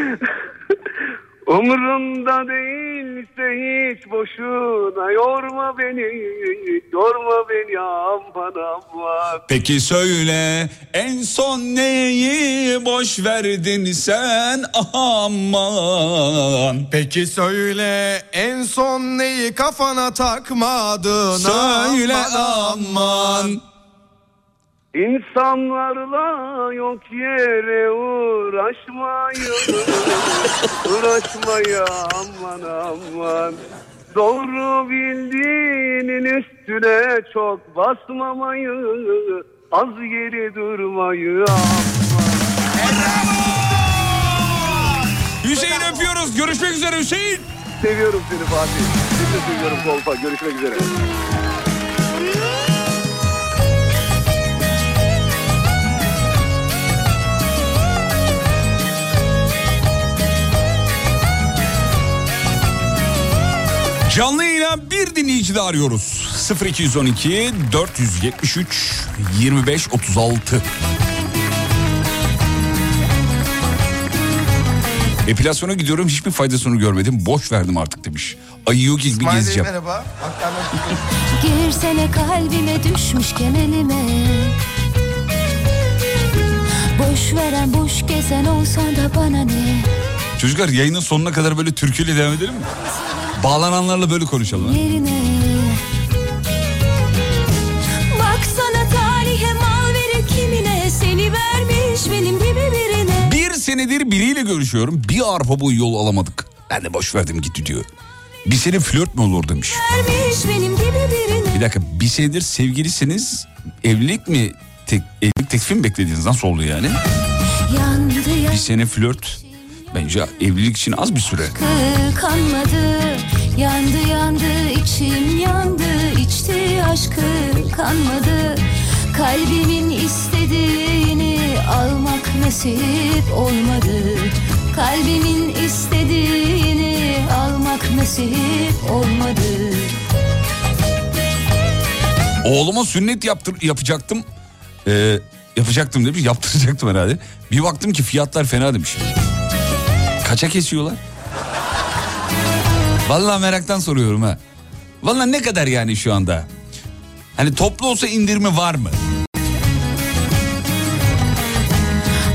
Umurumda değilse hiç boşuna yorma beni, yorma beni aman aman. Peki söyle en son neyi boş verdin sen aman. Peki söyle en son neyi kafana takmadın Söyle aman aman. İnsanlarla yok yere uğraşmayın, uğraşmaya aman aman. Doğru bildiğinin üstüne çok basmamayı, az geri durmayı aman. Hüseyin öpüyoruz. Görüşmek üzere Hüseyin. Seviyorum seni Fatih. Seni de seviyorum Kolpa. Görüşmek üzere. Canlı yayına bir dinleyici de arıyoruz. 0212 473 25 36. Epilasyona gidiyorum hiçbir faydasını görmedim. Boş verdim artık demiş. Ayı gibi İsmail Bey gezeceğim. merhaba. Aktarmak Girsene kalbime düşmüş kemerime Boş veren boş gezen olsan da bana ne Çocuklar yayının sonuna kadar böyle türküyle devam edelim mi? Bağlananlarla böyle konuşalım. yerine Baksana talihe mal verir kimine Seni vermiş benim gibi birine Bir senedir biriyle görüşüyorum. Bir arpa boyu yol alamadık. Ben de boş verdim gitti diyor. Bir sene flört mü olur demiş. Bir dakika bir senedir sevgilisiniz. Evlilik mi? Tek, evlilik teklifi mi beklediniz? Nasıl oldu yani? Bir sene flört. Bence evlilik için az bir süre. kanmadı Yandı yandı içim yandı içti aşkı kanmadı Kalbimin istediğini almak nasip olmadı Kalbimin istediğini almak nasip olmadı Oğluma sünnet yaptır, yapacaktım. Ee, yapacaktım demiş yaptıracaktım herhalde. Bir baktım ki fiyatlar fena demiş. Kaça kesiyorlar? Vallahi meraktan soruyorum ha. Vallahi ne kadar yani şu anda? Hani toplu olsa indirimi var mı?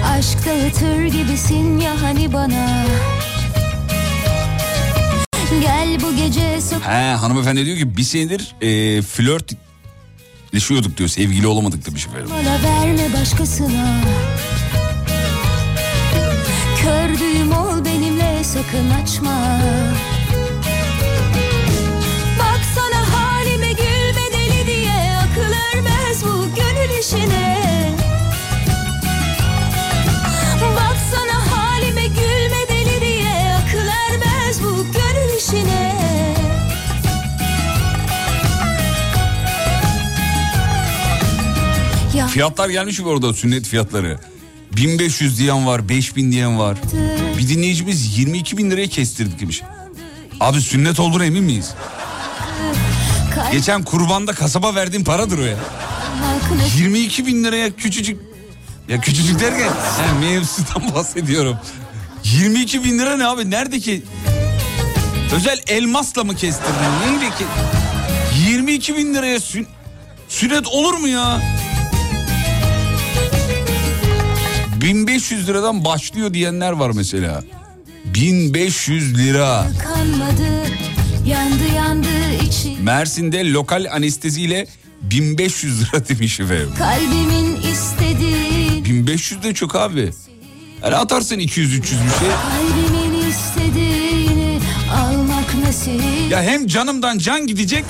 Aşk dağıtır gibisin ya hani bana Gel bu gece sok He hanımefendi diyor ki bir senedir e, flörtleşiyorduk diyor. Sevgili olamadık demiş efendim. bana verme başkasına Kördüğüm ol benimle sakın açma işine Baksana halime gülme deli diye Akıl ermez bu gönül işine Ya Fiyatlar gelmiş mi orada sünnet fiyatları? 1500 diyen var, 5000 diyen var. Bir dinleyicimiz 22 bin liraya kestirdik demiş. Abi sünnet olduğuna emin miyiz? Geçen kurbanda kasaba verdiğim paradır o ya. Halkına 22 bin liraya küçücük... Ya küçücük derken yani mevzudan bahsediyorum. 22 bin lira ne abi? Nerede ki? Özel elmasla mı kestirdin? Neyle ki? 22 bin liraya sün... sünnet olur mu ya? 1500 liradan başlıyor diyenler var mesela. 1500 lira. Mersin'de lokal anesteziyle 1500 lira demiş efendim. Kalbimin istediği 1500 de çok abi. Yani atarsın 200-300 bir şey. Kalbimin istediğini almak nasip Ya hem canımdan can gidecek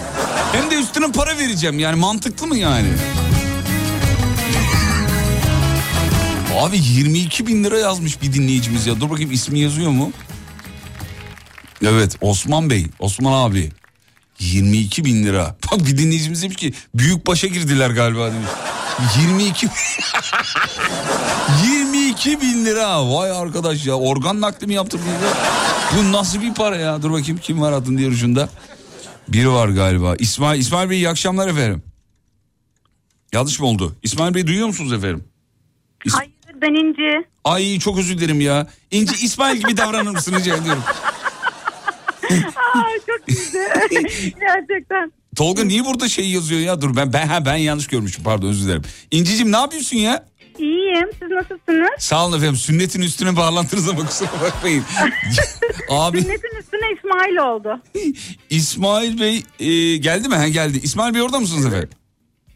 hem de üstüne para vereceğim. Yani mantıklı mı yani? Abi 22 bin lira yazmış bir dinleyicimiz ya. Dur bakayım ismi yazıyor mu? Evet Osman Bey, Osman abi. 22 bin lira. Bak bir dinleyicimiz demiş ki büyük başa girdiler galiba demiş. 22 22 bin lira. Vay arkadaş ya organ nakli mi yaptırdınız ya? Bu nasıl bir para ya? Dur bakayım kim var adın diğer ucunda. Biri var galiba. İsmail, İsmail Bey iyi akşamlar efendim. Yanlış mı oldu? İsmail Bey duyuyor musunuz efendim? İs- Hayır ben İnci. Ay çok özür dilerim ya. İnci İsmail gibi davranır mısın rica ediyorum. Aa, çok güzel. Gerçekten. Tolga niye burada şey yazıyor ya? Dur ben ben ha, ben yanlış görmüşüm pardon özür dilerim. İncicim ne yapıyorsun ya? İyiyim. Siz nasılsınız? Sağ olun efendim sünnetin üstüne bağlantınız ama kusura bakmayın. Abi Sünnetin üstüne İsmail oldu. İsmail Bey e, geldi mi? Ha, geldi. İsmail Bey orada mısınız efendim?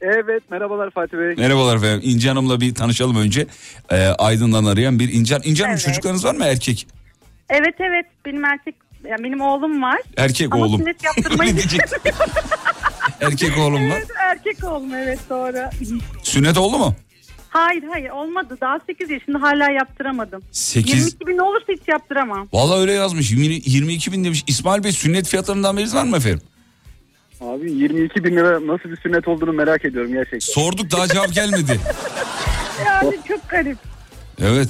Evet merhabalar Fatih Bey. Merhabalar efendim. İnci Hanım'la bir tanışalım önce. Ee, Aydın'dan arayan bir İnci Hanım. İnci Hanım Evet. çocuklarınız var mı erkek? Evet evet. Benim erkek yani benim oğlum var. Erkek Ama oğlum. sünnet yaptırmayı. Erkek oğlum var. Evet erkek oğlum evet doğru. Sünnet oldu mu? Hayır hayır olmadı. Daha 8 yaşında hala yaptıramadım. 8. 22 bin olursa hiç yaptıramam. Vallahi öyle yazmış. 20 22 bin demiş. İsmail Bey sünnet fiyatlarından haberiniz var mı efendim? Abi 22 bin lira nasıl bir sünnet olduğunu merak ediyorum gerçekten. Sorduk daha cevap gelmedi. Yani çok garip. Evet.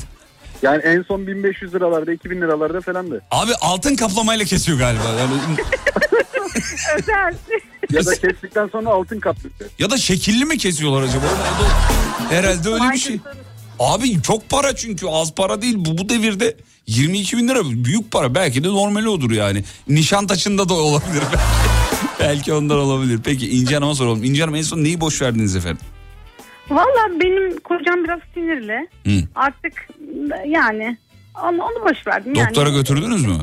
Yani en son 1500 liralarda 2000 liralarda falandı. Abi altın kaplamayla kesiyor galiba. Yani, Özel. Ya da kestikten sonra altın kaplı. ya da şekilli mi kesiyorlar acaba? Herhalde öyle bir şey. Abi çok para çünkü az para değil. Bu, bu devirde 22 bin lira büyük para. Belki de normali odur yani. Nişantaşı'nda da olabilir. Belki ondan olabilir. Peki İnci Hanım'a soralım. İnci Hanım en son neyi boş verdiniz efendim? Valla benim kocam biraz sinirli. Hı. Artık yani Onu, onu boş verdim. Yani. Doktora götürdünüz mü?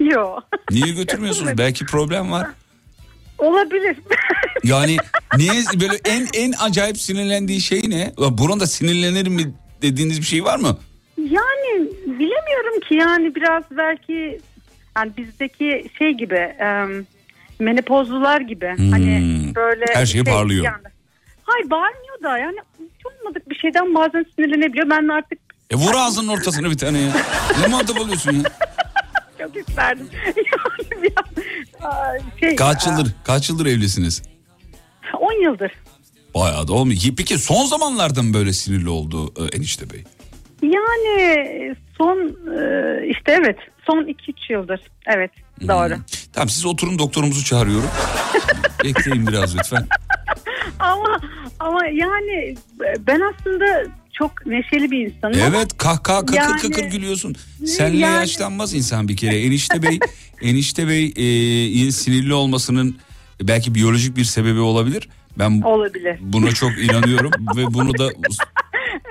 Yok. Niye götürmüyorsunuz? Belki problem var. Olabilir. Yani niye böyle en en acayip sinirlendiği şey ne? Buna da sinirlenir mi dediğiniz bir şey var mı? yani bilemiyorum ki yani biraz belki yani bizdeki şey gibi e, menopozlular gibi hani böyle Hmm. Her şeye parlıyor. yani- hayır bağırmıyor da yani hiç olmadık bir şeyden bazen sinirlenebiliyor. Ben de artık E vur ağzının ortasına bir tane ya. Ne muhatap oluyorsun ya? çok isterdim. yani biraz, şey, Kaç yıldır, kaç yıldır evlisiniz? aa, 10 yıldır. Bayağı da olmuyor. Peki son zamanlarda mı böyle sinirli oldu e, enişte bey? Yani son e, işte evet son 2-3 yıldır evet doğru. Tamam siz oturun doktorumuzu çağırıyorum. Bekleyin biraz lütfen. Ama ama yani ben aslında çok neşeli bir insanım. ama Evet kahkaha kıkır yani- kıkır gülüyorsun. Seninle yani- yaşlanmaz insan bir kere. Enişte bey, enişte bey e, sinirli olmasının belki biyolojik bir sebebi olabilir. Ben Olabilir. buna çok inanıyorum ve bunu da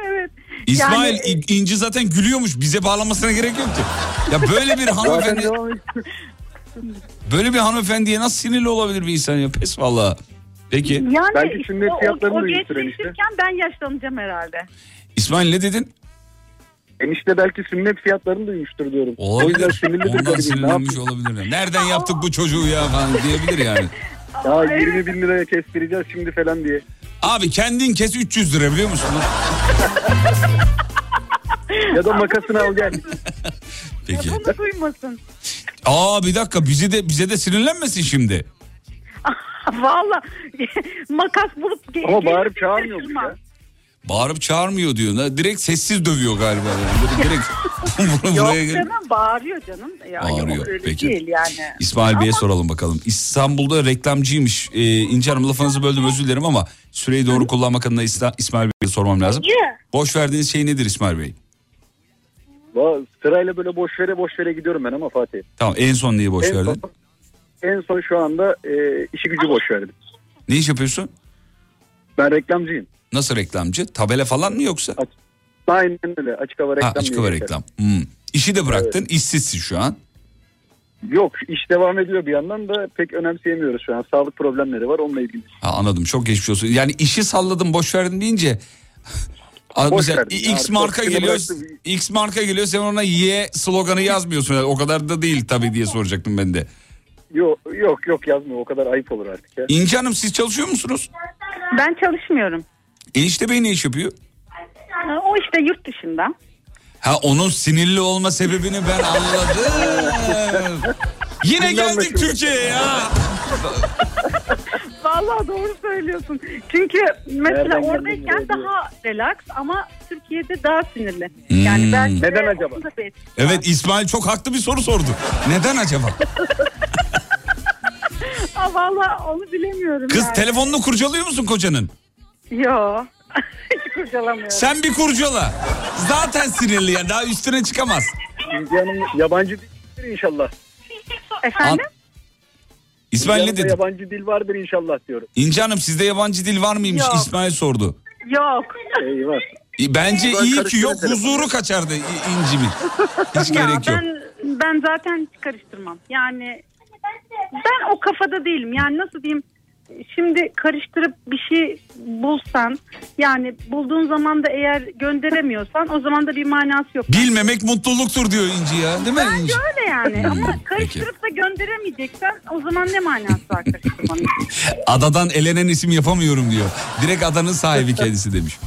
evet. İsmail Yani- İnci zaten gülüyormuş. Bize bağlamasına gerek yoktu. Ya böyle bir hanımefendi böyle bir hanımefendiye nasıl sinirli olabilir bir insan ya? Pes valla. Peki. Yani Belki işte o, fiyatlarını o da enişte. gençleşirken ben yaşlanacağım herhalde. İsmail ne dedin? Enişte belki sünnet fiyatlarını duymuştur diyorum. O Olabilir. Ondan sinirlenmiş olabilir. Nereden yaptık bu çocuğu ya falan diyebilir yani. Ya 20 bin liraya kestireceğiz şimdi falan diye. Abi kendin kes 300 lira biliyor musun? Ya da makasını al gel. Peki. Bunu duymasın. Aa bir dakika bize de bize de sinirlenmesin şimdi. Valla makas bulup ge- Ama gelip bağırıp çağırmıyor şaşırmam. ya. Bağırıp çağırmıyor diyor. Ha, Direkt sessiz dövüyor galiba. Yani. Direkt Yok buraya gel- canım bağırıyor canım. Yani Bağırıyor, öyle peki. değil yani. İsmail Bey'e soralım bakalım. İstanbul'da reklamcıymış. Ee, İnci Hanım lafınızı böldüm özür dilerim ama süreyi doğru kullanmak adına İsta- İsmail Bey'e sormam lazım. Boş verdiğiniz şey nedir İsmail Bey? Va- Sırayla böyle boş vere boş vere gidiyorum ben ama Fatih. Tamam en son neyi boş en, verdin? En son şu anda e, işi gücü boş verdim. Ne iş yapıyorsun? Ben reklamcıyım. Nasıl reklamcı? Tabela falan mı yoksa? Aynen öyle açık hava reklam. Ha, açık hava reklam. Hmm. İşi de bıraktın, işsizsin şu an. Yok iş devam ediyor bir yandan da pek önemseyemiyoruz şu an. Sağlık problemleri var onunla ilgili. Ha, anladım çok geçmiş olsun. Yani işi salladım boş verdim deyince... Boş mesela verdim. X Artık marka seni geliyor, bıraktım. X marka geliyor sen ona Y sloganı yazmıyorsun. Yani o kadar da değil tabii diye soracaktım ben de. Yok yok yok yazmıyor o kadar ayıp olur artık ya. İnci Hanım siz çalışıyor musunuz? Ben çalışmıyorum. Enişte Bey ne iş yapıyor? Ha, O işte yurt dışında. Ha onun sinirli olma sebebini ben anladım. Yine geldik Türkiye'ye ya. Vallahi doğru söylüyorsun. Çünkü mesela Nereden oradayken daha relax ama Türkiye'de daha sinirli. Hmm. Yani de Neden acaba? Evet İsmail çok haklı bir soru sordu. Neden acaba? Aa, vallahi onu bilemiyorum. Kız yani. telefonunu kurcalıyor musun kocanın? Yo. Hiç kurcalamıyorum. Sen bir kurcala. Zaten sinirli ya daha üstüne çıkamaz. İnci Hanım yabancı dildir inşallah. Efendim? İsmail ne dedi? Yabancı dil vardır inşallah diyorum. İnci Hanım sizde yabancı dil var mıymış? Yok. İsmail sordu. Yok. Eyvah. Bence Ben iyi ki yok telefonu. huzuru kaçardı İ- İnci'min. Hiç Ya gerek yok. ben ben zaten hiç karıştırmam. Yani ben o kafada değilim. Yani nasıl diyeyim? Şimdi karıştırıp bir şey bulsan yani bulduğun zaman da eğer gönderemiyorsan o zaman da bir manası yok. Bilmemek mutluluktur diyor İnci ya. Değil mi Bence İnci? öyle yani ama karıştırıp da gönderemeyeceksen o zaman ne manası var karıştırmanın? Adadan elenen isim yapamıyorum diyor. Direkt adanın sahibi kendisi demiş.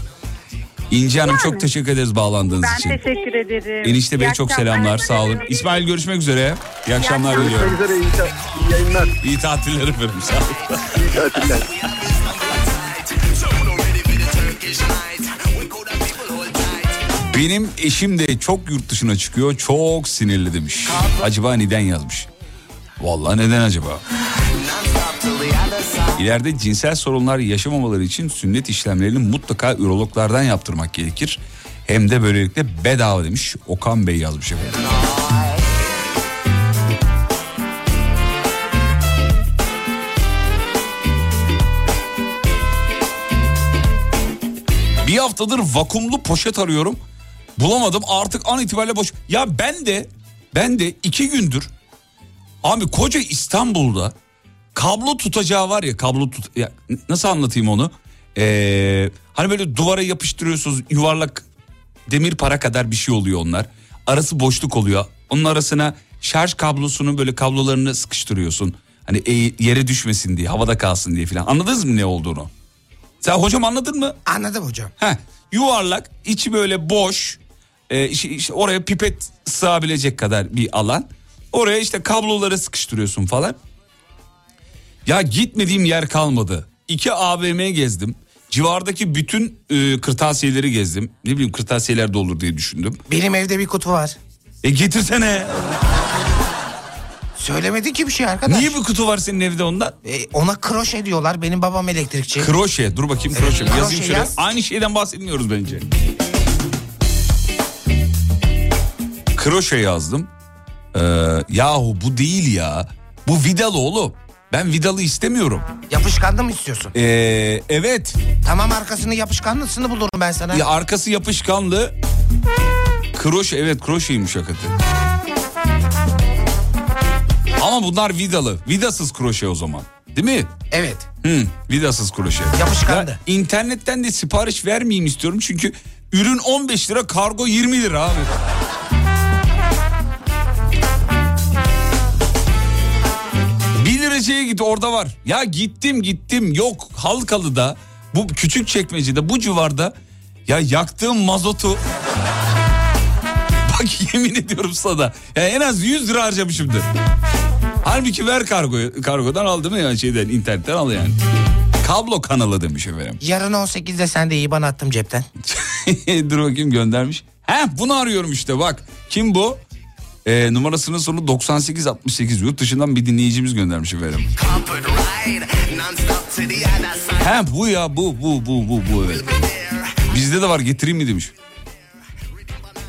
İnci Hanım çok teşekkür ederiz bağlandığınız ben için. teşekkür ederim. Enişte Bey İyi çok selamlar sağ olun. İsmail görüşmek üzere. İyi akşamlar akşamlar. diliyorum. Görüşmek üzere iyi, ta- iyi yayınlar. İyi tatiller efendim sağ olun. İyi tatiller. Benim eşim de çok yurt dışına çıkıyor. Çok sinirli demiş. Acaba neden yazmış? Vallahi neden acaba? İleride cinsel sorunlar yaşamamaları için sünnet işlemlerini mutlaka ürologlardan yaptırmak gerekir. Hem de böylelikle bedava demiş. Okan Bey yazmış efendim. Bir haftadır vakumlu poşet arıyorum. Bulamadım artık an itibariyle boş. Ya ben de ben de iki gündür abi koca İstanbul'da kablo tutacağı var ya kablo tut ya nasıl anlatayım onu? Ee, hani böyle duvara yapıştırıyorsunuz yuvarlak demir para kadar bir şey oluyor onlar. Arası boşluk oluyor. Onun arasına şarj kablosunu böyle kablolarını sıkıştırıyorsun. Hani e- yere düşmesin diye havada kalsın diye falan. Anladınız mı ne olduğunu? Sen hocam anladın mı? Anladım hocam. Heh, yuvarlak içi böyle boş e, işte, işte oraya pipet sığabilecek kadar bir alan. Oraya işte kabloları sıkıştırıyorsun falan. Ya gitmediğim yer kalmadı. İki AVM gezdim. Civardaki bütün e, kırtasiyeleri gezdim. Ne bileyim kırtasiyeler de olur diye düşündüm. Benim evde bir kutu var. E getirsene. Söylemedin ki bir şey arkadaş. Niye bu kutu var senin evde ondan? E, ona kroşe diyorlar. Benim babam elektrikçi. Kroşe. Dur bakayım kroşe. Evet, Yazayım kroşe şöyle. yaz. Aynı şeyden bahsetmiyoruz bence. Kroşe yazdım. Ee, yahu bu değil ya. Bu vidalı oğlum. Ben vidalı istemiyorum. Yapışkanlı mı istiyorsun? Ee, evet. Tamam arkasını yapışkanlısını bulurum ben sana. Ya arkası yapışkanlı. Kroşe evet kroşeymiş hakikaten. Ama bunlar vidalı. Vidasız kroşe o zaman. Değil mi? Evet. Hı, vidasız kroşe. Yapışkanlı. Ya, internetten de sipariş vermeyeyim istiyorum çünkü ürün 15 lira kargo 20 lira abi. Liracıya git orada var. Ya gittim gittim yok Halkalı'da bu küçük çekmecede bu civarda ya yaktığım mazotu bak yemin ediyorum sana ya en az 100 lira harcamışımdır. Halbuki ver kargoyu kargodan aldım ya şeyden internetten al yani. Kablo kanalı demiş efendim. Yarın 18'de sen de iyi bana attım cepten. Dur bakayım göndermiş. He bunu arıyorum işte bak. Kim bu? Ee, numarasının sonu 9868 yurt dışından bir dinleyicimiz göndermiş efendim. He bu ya bu bu bu bu bu evet. Bizde de var getireyim mi demiş.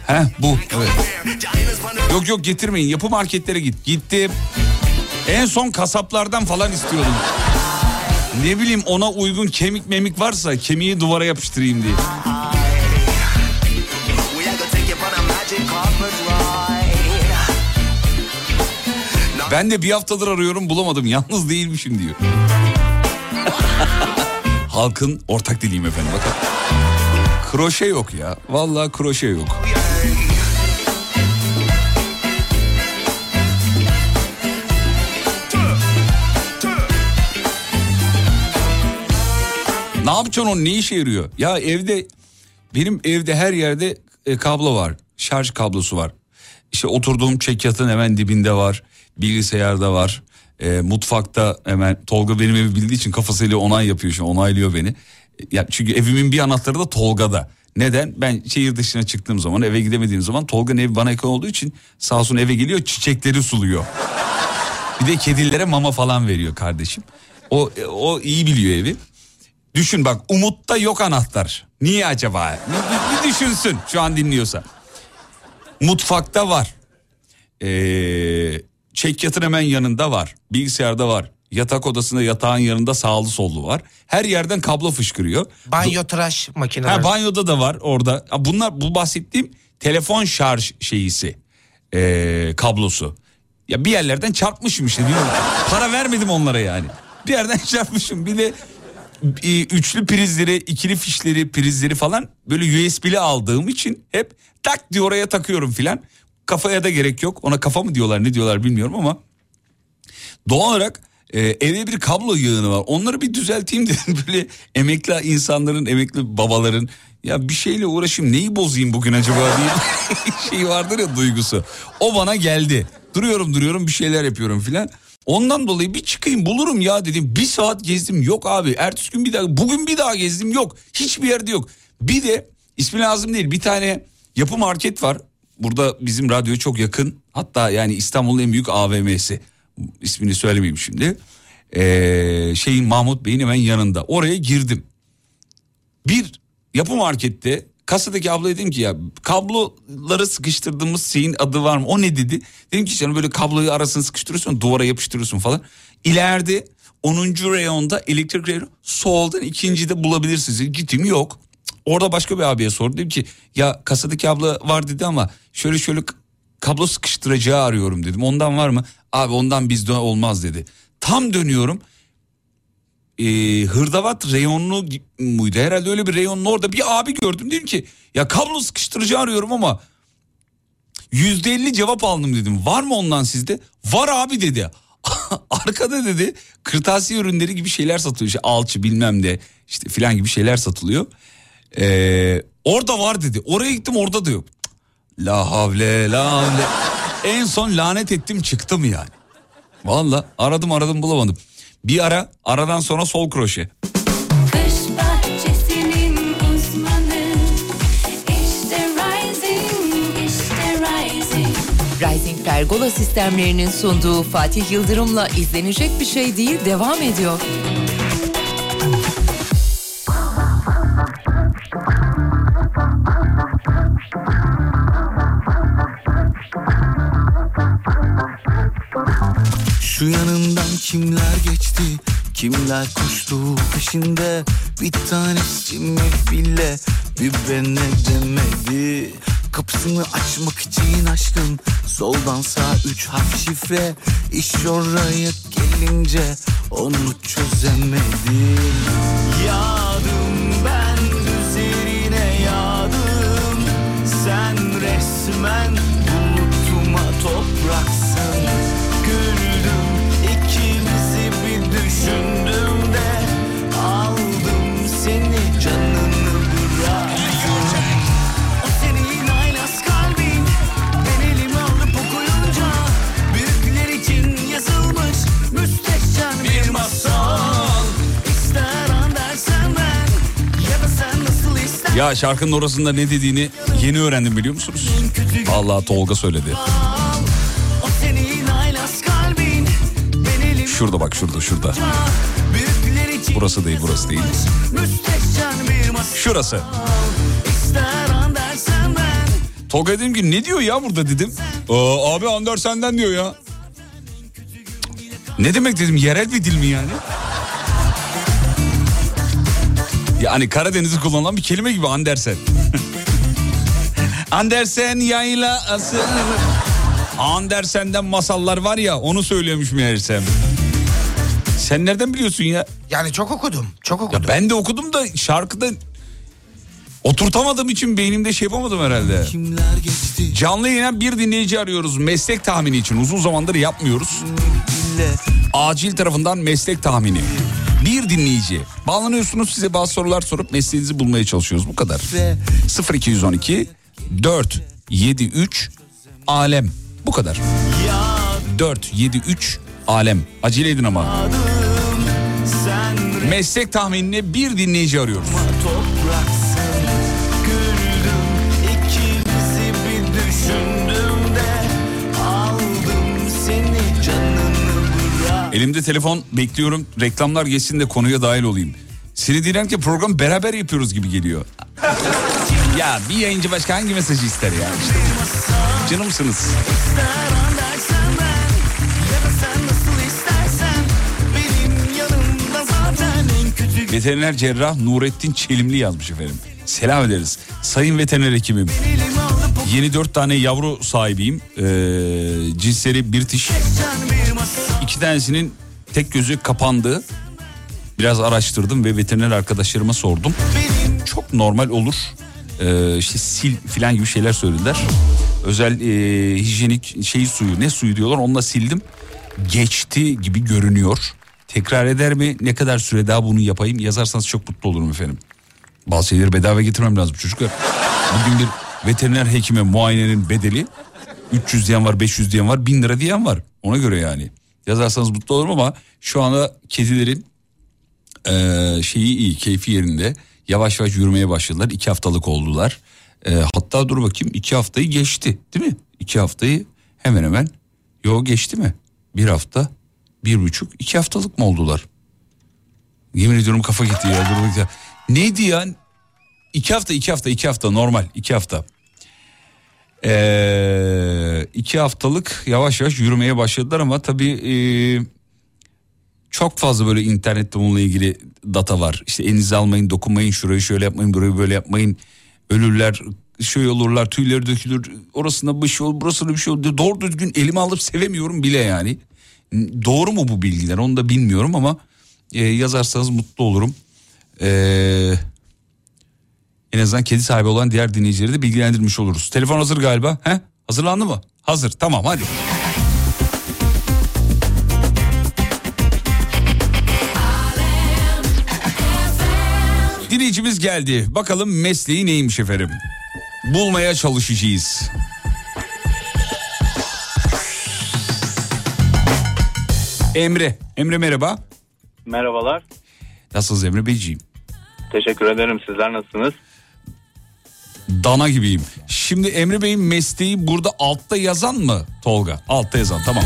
He bu evet. Yok yok getirmeyin yapı marketlere git. Gittim. En son kasaplardan falan istiyordum. Ne bileyim ona uygun kemik memik varsa kemiği duvara yapıştırayım diye. Ben de bir haftadır arıyorum bulamadım. Yalnız değilmişim diyor. Halkın ortak diliyim efendim bakın. Kroşe yok ya. Vallahi kroşe yok. Ne yapacaksın onu ne işe yarıyor? Ya evde benim evde her yerde e, kablo var. Şarj kablosu var. İşte oturduğum çekyatın hemen dibinde var. Bilgisayarda var. E, mutfakta hemen Tolga benim evi bildiği için kafasıyla onay yapıyor şimdi onaylıyor beni. Ya çünkü evimin bir anahtarı da Tolga'da. Neden? Ben şehir dışına çıktığım zaman eve gidemediğim zaman Tolga'nın evi bana yakın olduğu için sağ olsun eve geliyor çiçekleri suluyor. Bir de kedilere mama falan veriyor kardeşim. O o iyi biliyor evi. Düşün bak Umut'ta yok anahtar. Niye acaba? Bir- bir düşünsün şu an dinliyorsa. Mutfakta var. Ee, çekyatın hemen yanında var. Bilgisayarda var. Yatak odasında yatağın yanında sağlı sollu var. Her yerden kablo fışkırıyor. Banyo tıraş makineleri. Ha, banyoda da var orada. Bunlar bu bahsettiğim telefon şarj şeyisi. Ee, kablosu. Ya bir yerlerden çarpmışım işte. Para vermedim onlara yani. Bir yerden çarpmışım. Bir de e, üçlü prizleri, ikili fişleri, prizleri falan böyle USB'li aldığım için hep tak diye oraya takıyorum filan. Kafaya da gerek yok. Ona kafa mı diyorlar ne diyorlar bilmiyorum ama doğal olarak e, evde bir kablo yığını var. Onları bir düzelteyim dedim. Böyle emekli insanların, emekli babaların ya bir şeyle uğraşayım neyi bozayım bugün acaba diye şey vardır ya duygusu. O bana geldi. Duruyorum duruyorum bir şeyler yapıyorum filan. Ondan dolayı bir çıkayım bulurum ya dedim. Bir saat gezdim yok abi. Ertesi gün bir daha bugün bir daha gezdim yok. Hiçbir yerde yok. Bir de ismi lazım değil bir tane yapı market var. Burada bizim radyoya çok yakın. Hatta yani İstanbul'un en büyük AVM'si. İsmini söylemeyeyim şimdi. Ee, şeyin Mahmut Bey'in hemen yanında. Oraya girdim. Bir yapı markette kasadaki ablaya dedim ki ya kabloları sıkıştırdığımız şeyin adı var mı? O ne dedi? Dedim ki canım böyle kabloyu arasını sıkıştırıyorsun duvara yapıştırıyorsun falan. İleride 10. reyonda elektrik reyonu soldan ikincide bulabilirsiniz. Gittim yok. Orada başka bir abiye sordum. Dedim ki ya kasadaki abla var dedi ama şöyle şöyle kablo sıkıştıracağı arıyorum dedim. Ondan var mı? Abi ondan bizde olmaz dedi. Tam dönüyorum. Ee, hırdavat reyonlu muydu? Herhalde öyle bir reyonun orada bir abi gördüm. Dedim ki ya kablo sıkıştırıcı arıyorum ama yüzde elli cevap aldım dedim. Var mı ondan sizde? Var abi dedi. Arkada dedi kırtasiye ürünleri gibi şeyler satılıyor. İşte alçı bilmem de işte filan gibi şeyler satılıyor. Ee, orada var dedi. Oraya gittim orada da yok. La havle la havle. En son lanet ettim çıktım yani. Valla aradım aradım bulamadım. Bir ara aradan sonra sol kroşe. Kış bahçesinin uzmanı İşte Rising, işte Rising Rising Pergola sistemlerinin sunduğu Fatih Yıldırım'la izlenecek bir şey değil devam ediyor. Şu yanından kimler geçti? Kimler koştu peşinde? Bir tanesi mi bile? Bir bene demedi? Kapısını açmak için aşkın Soldan sağ üç harf şifre. İş oraya gelince Onu çözemedim. Yağdım Ya şarkının orasında ne dediğini yeni öğrendim biliyor musunuz? Allah Tolga söyledi. Şurada bak şurada şurada. Burası değil burası değil. Şurası. Tolga dedim ki ne diyor ya burada dedim. Aa, abi Andersen'den diyor ya. Ne demek dedim yerel bir dil mi yani? Yani Karadeniz'i kullanılan bir kelime gibi Andersen. Andersen yaylası. Andersen'den masallar var ya onu söylüyormuş meğersem. Sen nereden biliyorsun ya? Yani çok okudum. Çok okudum. Ya ben de okudum da şarkıda oturtamadığım için beynimde şey yapamadım herhalde. Canlı yayına bir dinleyici arıyoruz meslek tahmini için. Uzun zamandır yapmıyoruz. Acil tarafından meslek tahmini. Bir dinleyici. Bağlanıyorsunuz size bazı sorular sorup mesleğinizi bulmaya çalışıyoruz. Bu kadar. ve 0212 4 7 3 alem. Bu kadar. 4 7 3 alem. Acele edin ama. Meslek tahminine bir dinleyici arıyoruz. Elimde telefon bekliyorum. Reklamlar geçsin de konuya dahil olayım. Seni diyen ki program beraber yapıyoruz gibi geliyor. ya bir yayıncı başka hangi mesajı ister ya? İşte. Canımsınız. Veteriner cerrah Nurettin Çelimli yazmış efendim. Selam ederiz. Sayın veteriner hekimim. Yeni dört tane yavru sahibiyim. Ee, cinsleri bir İki tanesinin tek gözü kapandı. Biraz araştırdım ve veteriner arkadaşlarıma sordum. Çok normal olur. Ee, işte sil filan gibi şeyler söylediler. Özel e, hijyenik şey suyu ne suyu diyorlar onunla sildim. Geçti gibi görünüyor. Tekrar eder mi ne kadar süre daha bunu yapayım yazarsanız çok mutlu olurum efendim. Bazı şeyleri bedava getirmem lazım çocuklar. Bugün bir veteriner hekime muayenenin bedeli 300 diyen var 500 diyen var 1000 lira diyen var. Ona göre yani. Yazarsanız mutlu olurum ama şu anda kedilerin eee, şeyi iyi keyfi yerinde. Yavaş yavaş yürümeye başladılar. iki haftalık oldular. Eee, hatta dur bakayım iki haftayı geçti değil mi? İki haftayı hemen hemen. Yo geçti mi? Bir hafta, bir buçuk, iki haftalık mı oldular? Yemin ediyorum kafa gitti ya. Dur bakayım. Neydi ya? İki hafta, iki hafta, iki hafta normal. iki hafta. Ee, iki haftalık yavaş yavaş yürümeye başladılar ama tabii ee, Çok fazla böyle internette bununla ilgili data var. İşte elinize almayın, dokunmayın, şurayı şöyle yapmayın, burayı böyle yapmayın. Ölürler, şöyle olurlar, tüyleri dökülür. Orasında bir şey olur, burasında bir şey olur. Doğru düzgün elime alıp sevemiyorum bile yani. Doğru mu bu bilgiler onu da bilmiyorum ama e, yazarsanız mutlu olurum. Eee... En azından kedi sahibi olan diğer dinleyicileri de bilgilendirmiş oluruz. Telefon hazır galiba. He? Hazırlandı mı? Hazır. Tamam hadi. Dinleyicimiz geldi. Bakalım mesleği neymiş efendim? Bulmaya çalışacağız. Emre. Emre merhaba. Merhabalar. Nasılsınız Emre Beyciğim? Teşekkür ederim. Sizler nasılsınız? Dana gibiyim. Şimdi Emre Bey'in mesleği burada altta yazan mı Tolga? Altta yazan tamam.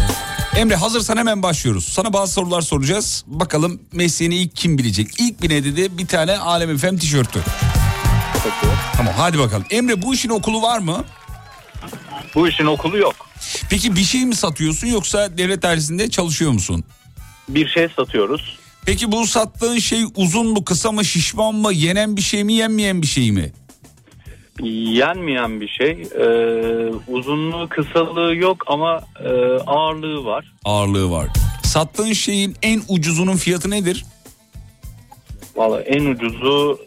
Emre hazırsan hemen başlıyoruz. Sana bazı sorular soracağız. Bakalım mesleğini ilk kim bilecek? İlk binede de bir tane Alem FM tişörtü. Tamam hadi bakalım. Emre bu işin okulu var mı? Bu işin okulu yok. Peki bir şey mi satıyorsun yoksa devlet dairesinde çalışıyor musun? Bir şey satıyoruz. Peki bu sattığın şey uzun mu kısa mı şişman mı yenen bir şey mi yenmeyen bir şey mi? Yenmeyen bir şey. Ee, uzunluğu kısalığı yok ama e, ağırlığı var. Ağırlığı var. Sattığın şeyin en ucuzunun fiyatı nedir? Vallahi en ucuzu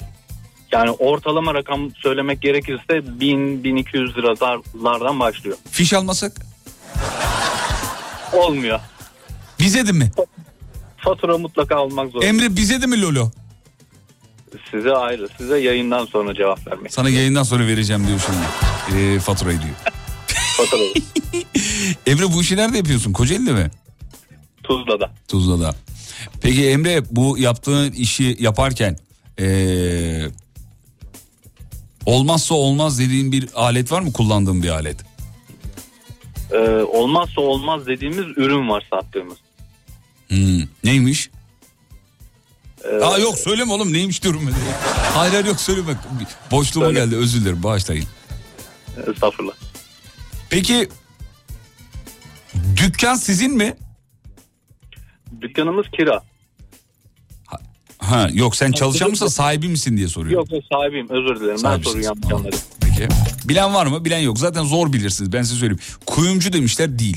yani ortalama rakam söylemek gerekirse 1000-1200 liralardan başlıyor. Fiş almasak? Olmuyor. Bize de mi? Fatura mutlaka almak zorunda. Emre bize de mi Lolo? Size ayrı. Size yayından sonra cevap vermek. Sana yayından sonra vereceğim diyor şimdi. Ee, faturayı diyor. Faturayı. Emre bu işi nerede yapıyorsun? Kocaeli'de mi? Tuzla'da. Tuzla'da. Peki Emre bu yaptığın işi yaparken ee, olmazsa olmaz dediğin bir alet var mı kullandığın bir alet? Ee, olmazsa olmaz dediğimiz ürün var sattığımız. Hmm, neymiş? Ee, Aa yok söyleme oğlum neymiş diyorum ben. Hayır hayır yok söyleme. Boşluğuma Söyle. geldi özür dilerim bağışlayın. Estağfurullah. Peki dükkan sizin mi? Dükkanımız kira. Ha yok sen çalışan mısın sahibi misin diye soruyor. Yok sahibiyim özür dilerim. Ben Tamam. anladım. Peki. Bilen var mı? Bilen yok. Zaten zor bilirsiniz. Ben size söyleyeyim. Kuyumcu demişler değil.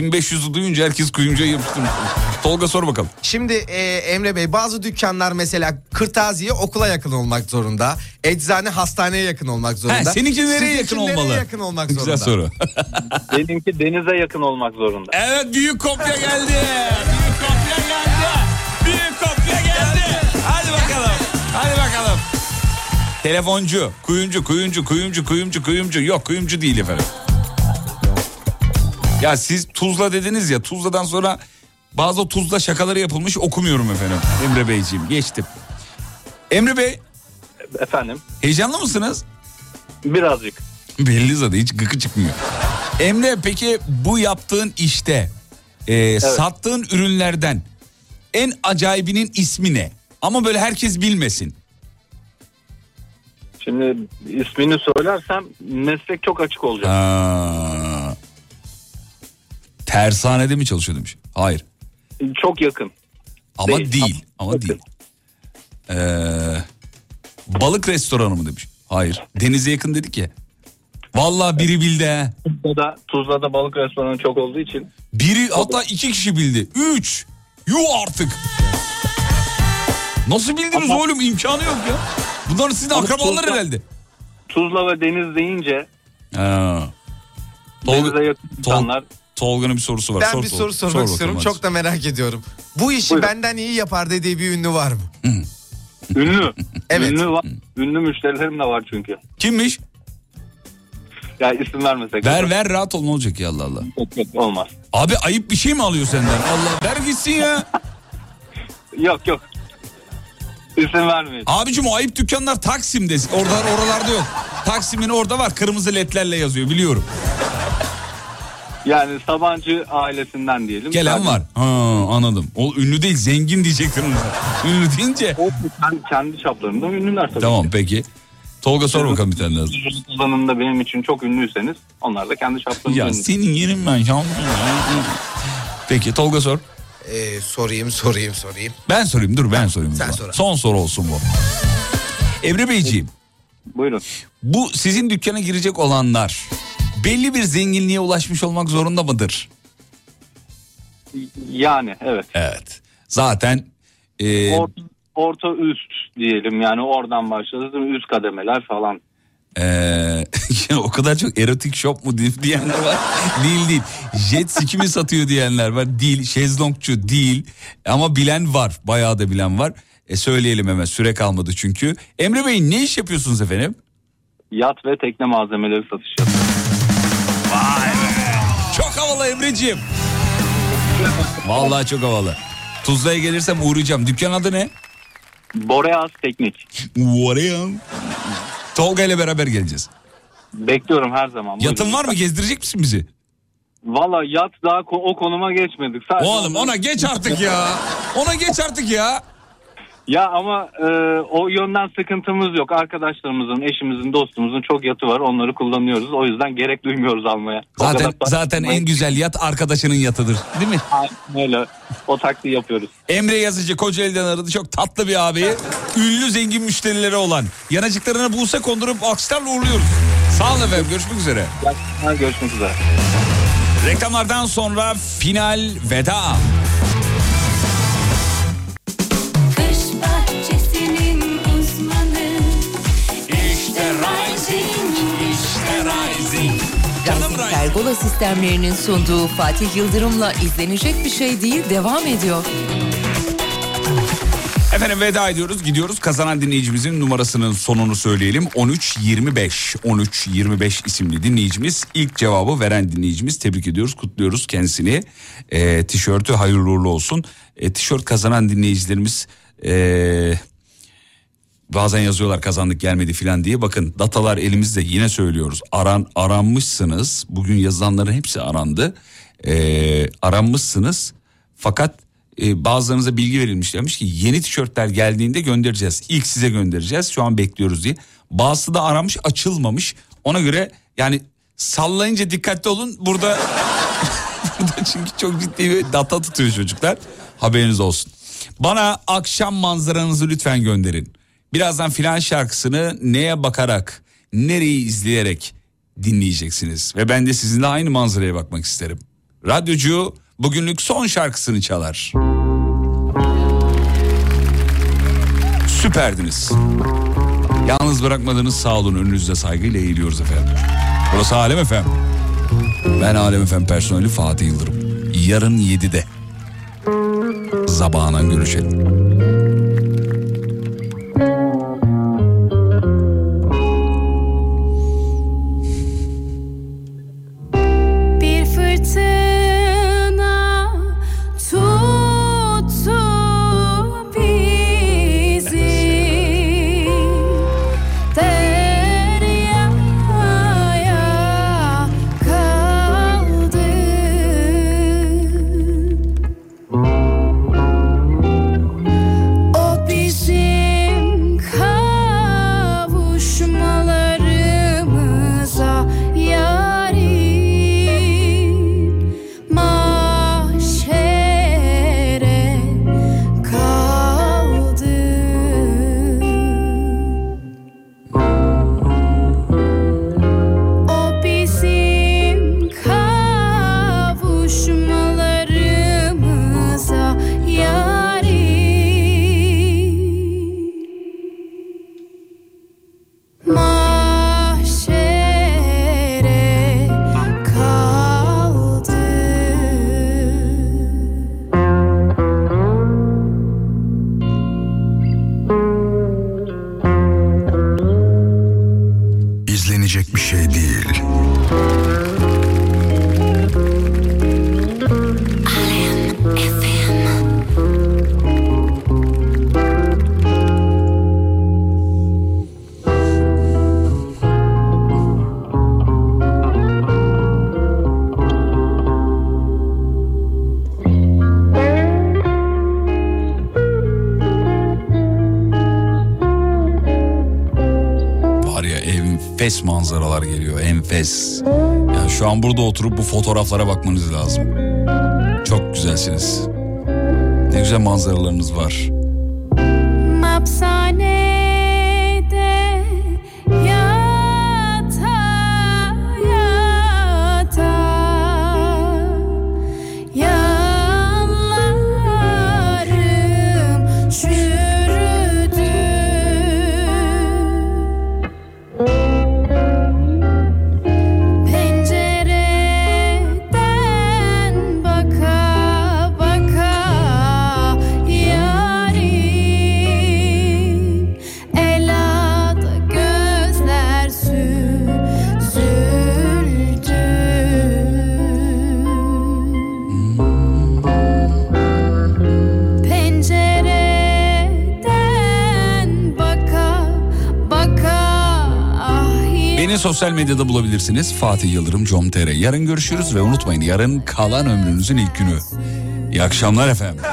1500'ü duyunca herkes kuyumcuya yapıştırmış. Tolga sor bakalım. Şimdi e, Emre Bey bazı dükkanlar mesela kırtasiye okula yakın olmak zorunda. Eczane hastaneye yakın olmak zorunda. Ha, seninki nereye Sizinki yakın nereye olmalı? yakın olmak zorunda. Güzel soru. Benimki denize yakın olmak zorunda. evet büyük kopya geldi. Büyük kopya geldi. Büyük kopya geldi. Hadi bakalım. Hadi bakalım. Telefoncu, kuyumcu, kuyumcu, kuyumcu, kuyumcu, kuyumcu. Yok kuyumcu değil efendim. Ya siz Tuzla dediniz ya Tuzla'dan sonra bazı Tuzla şakaları yapılmış okumuyorum efendim. Emre Beyciğim geçtim. Emre Bey Efendim heyecanlı mısınız? birazcık. Belli zaten hiç gıkı çıkmıyor. Emre peki bu yaptığın işte e, sattığın ürünlerden en acayibinin ismi ne? Ama böyle herkes bilmesin. Şimdi ismini söylersem meslek çok açık olacak. Ha. Tersanede mi çalışıyor demiş. Hayır. Çok yakın. Ama Değil, değil. Ama değil. Ee, balık restoranı mı demiş. Hayır. Denize yakın dedik ya. Vallahi biri bildi ha. Tuzla'da, Tuzla'da balık restoranı çok olduğu için Biri hatta iki kişi bildi. Üç. Yuh artık. Nasıl bildiniz Ama- oğlum imkanı yok ya. Bunların sizin Ama akrabalar Tuzla- herhalde. Tuzla ve deniz deyince Ha. denize Tolga, yakın insanlar Tolga'nın bir sorusu var. Ben Sor bir soru sormak Sor istiyorum. Çok da merak ediyorum. Bu işi Buyurun. benden iyi yapar dediği bir ünlü var mı? ünlü. Evet. Ünlü, var. ünlü müşterilerim de var çünkü. Kimmiş? Ya isim vermesek. Ver ver rahat ol ne olacak ya Allah Allah. Yok, yok, olmaz. Abi ayıp bir şey mi alıyor senden? Allah ver gitsin ya. Yok yok. İsim vermeyin. Abicim o ayıp dükkanlar Taksim'de. Orada oralarda yok. Taksim'in orada var. Kırmızı ledlerle yazıyor biliyorum. Yani Sabancı ailesinden diyelim. Gelen Sadece- var. Ha anladım. O ünlü değil zengin diyecektin onu. ünlü deyince. O kendi, kendi çaplarında ünlüler tabii. Tamam peki. Tolga sor bakalım bir tane daha. Alanında benim için çok ünlüyseniz onlar da kendi çaplarında Ya ünlü. senin yerin ben. ya. Peki Tolga sor. Ee, sorayım sorayım sorayım. Ben sorayım dur ben sorayım. o sen zaman. sor. Son soru olsun bu. Emre Beyciğim. Buyurun. Bu sizin dükkana girecek olanlar belli bir zenginliğe ulaşmış olmak zorunda mıdır? Yani evet. Evet. Zaten e, Or- orta üst diyelim yani oradan başladı üst kademeler falan. e, ya o kadar çok erotik shop mu di- diyenler var. değil değil. Jet ski mi satıyor diyenler var. Değil. Şezlongçu değil. Ama bilen var. Bayağı da bilen var. E söyleyelim hemen süre kalmadı çünkü. Emre Bey ne iş yapıyorsunuz efendim? Yat ve tekne malzemeleri satış yapıyor. Çok havalı Emre'ciğim. Vallahi çok havalı. Tuzla'ya gelirsem uğrayacağım. Dükkan adı ne? Boreas Teknik. Boreas. Tolga ile beraber geleceğiz. Bekliyorum her zaman. Yatın Buyurun. var mı? Gezdirecek misin bizi? Valla yat daha ko- o konuma geçmedik. Sadece Oğlum ona geç artık ya. Ona geç artık ya. Ya ama e, o yönden sıkıntımız yok. Arkadaşlarımızın, eşimizin, dostumuzun çok yatı var. Onları kullanıyoruz. O yüzden gerek duymuyoruz almaya. O Zaten kadar zaten en güzel yat arkadaşının yatıdır. Değil mi? Aynen öyle. O taktiği yapıyoruz. Emre Yazıcı Kocaeli'den aradı. Çok tatlı bir abi. Ünlü zengin müşterileri olan. Yanacıklarına buğsa kondurup alkışlarla uğurluyoruz. Sağ olun efendim. Görüşmek üzere. Görüşmek üzere. Reklamlardan sonra final veda. Pergola sistemlerinin sunduğu Fatih Yıldırım'la izlenecek bir şey değil devam ediyor. Efendim veda ediyoruz gidiyoruz. Kazanan dinleyicimizin numarasının sonunu söyleyelim. 1325 1325 isimli dinleyicimiz. İlk cevabı veren dinleyicimiz. Tebrik ediyoruz kutluyoruz kendisini. Ee, tişörtü hayırlı uğurlu olsun. Ee, tişört kazanan dinleyicilerimiz ee, bazen yazıyorlar kazandık gelmedi filan diye. Bakın datalar elimizde yine söylüyoruz. Aran aranmışsınız. Bugün yazılanların hepsi arandı. Ee, aranmışsınız. Fakat e, bazılarınıza bilgi verilmiş demiş ki yeni tişörtler geldiğinde göndereceğiz. İlk size göndereceğiz. Şu an bekliyoruz. diye. Bazısı da aramış açılmamış. Ona göre yani sallayınca dikkatli olun. Burada, burada çünkü çok ciddi bir data tutuyor çocuklar. Haberiniz olsun. Bana akşam manzaranızı lütfen gönderin. Birazdan filan şarkısını neye bakarak nereyi izleyerek dinleyeceksiniz. Ve ben de sizinle aynı manzaraya bakmak isterim. Radyocu bugünlük son şarkısını çalar. Süperdiniz. Yalnız bırakmadınız sağ olun önünüzde saygıyla eğiliyoruz efendim. Burası Alem efendim. Ben Alem efendim personeli Fatih Yıldırım. Yarın 7'de. Zabanan görüşelim. Enfes manzaralar geliyor enfes. Yani şu an burada oturup bu fotoğraflara bakmanız lazım. Çok güzelsiniz. Ne güzel manzaralarınız var. Medyada bulabilirsiniz. Fatih Yıldırım com.tr. Yarın görüşürüz ve unutmayın yarın kalan ömrünüzün ilk günü. İyi akşamlar efendim.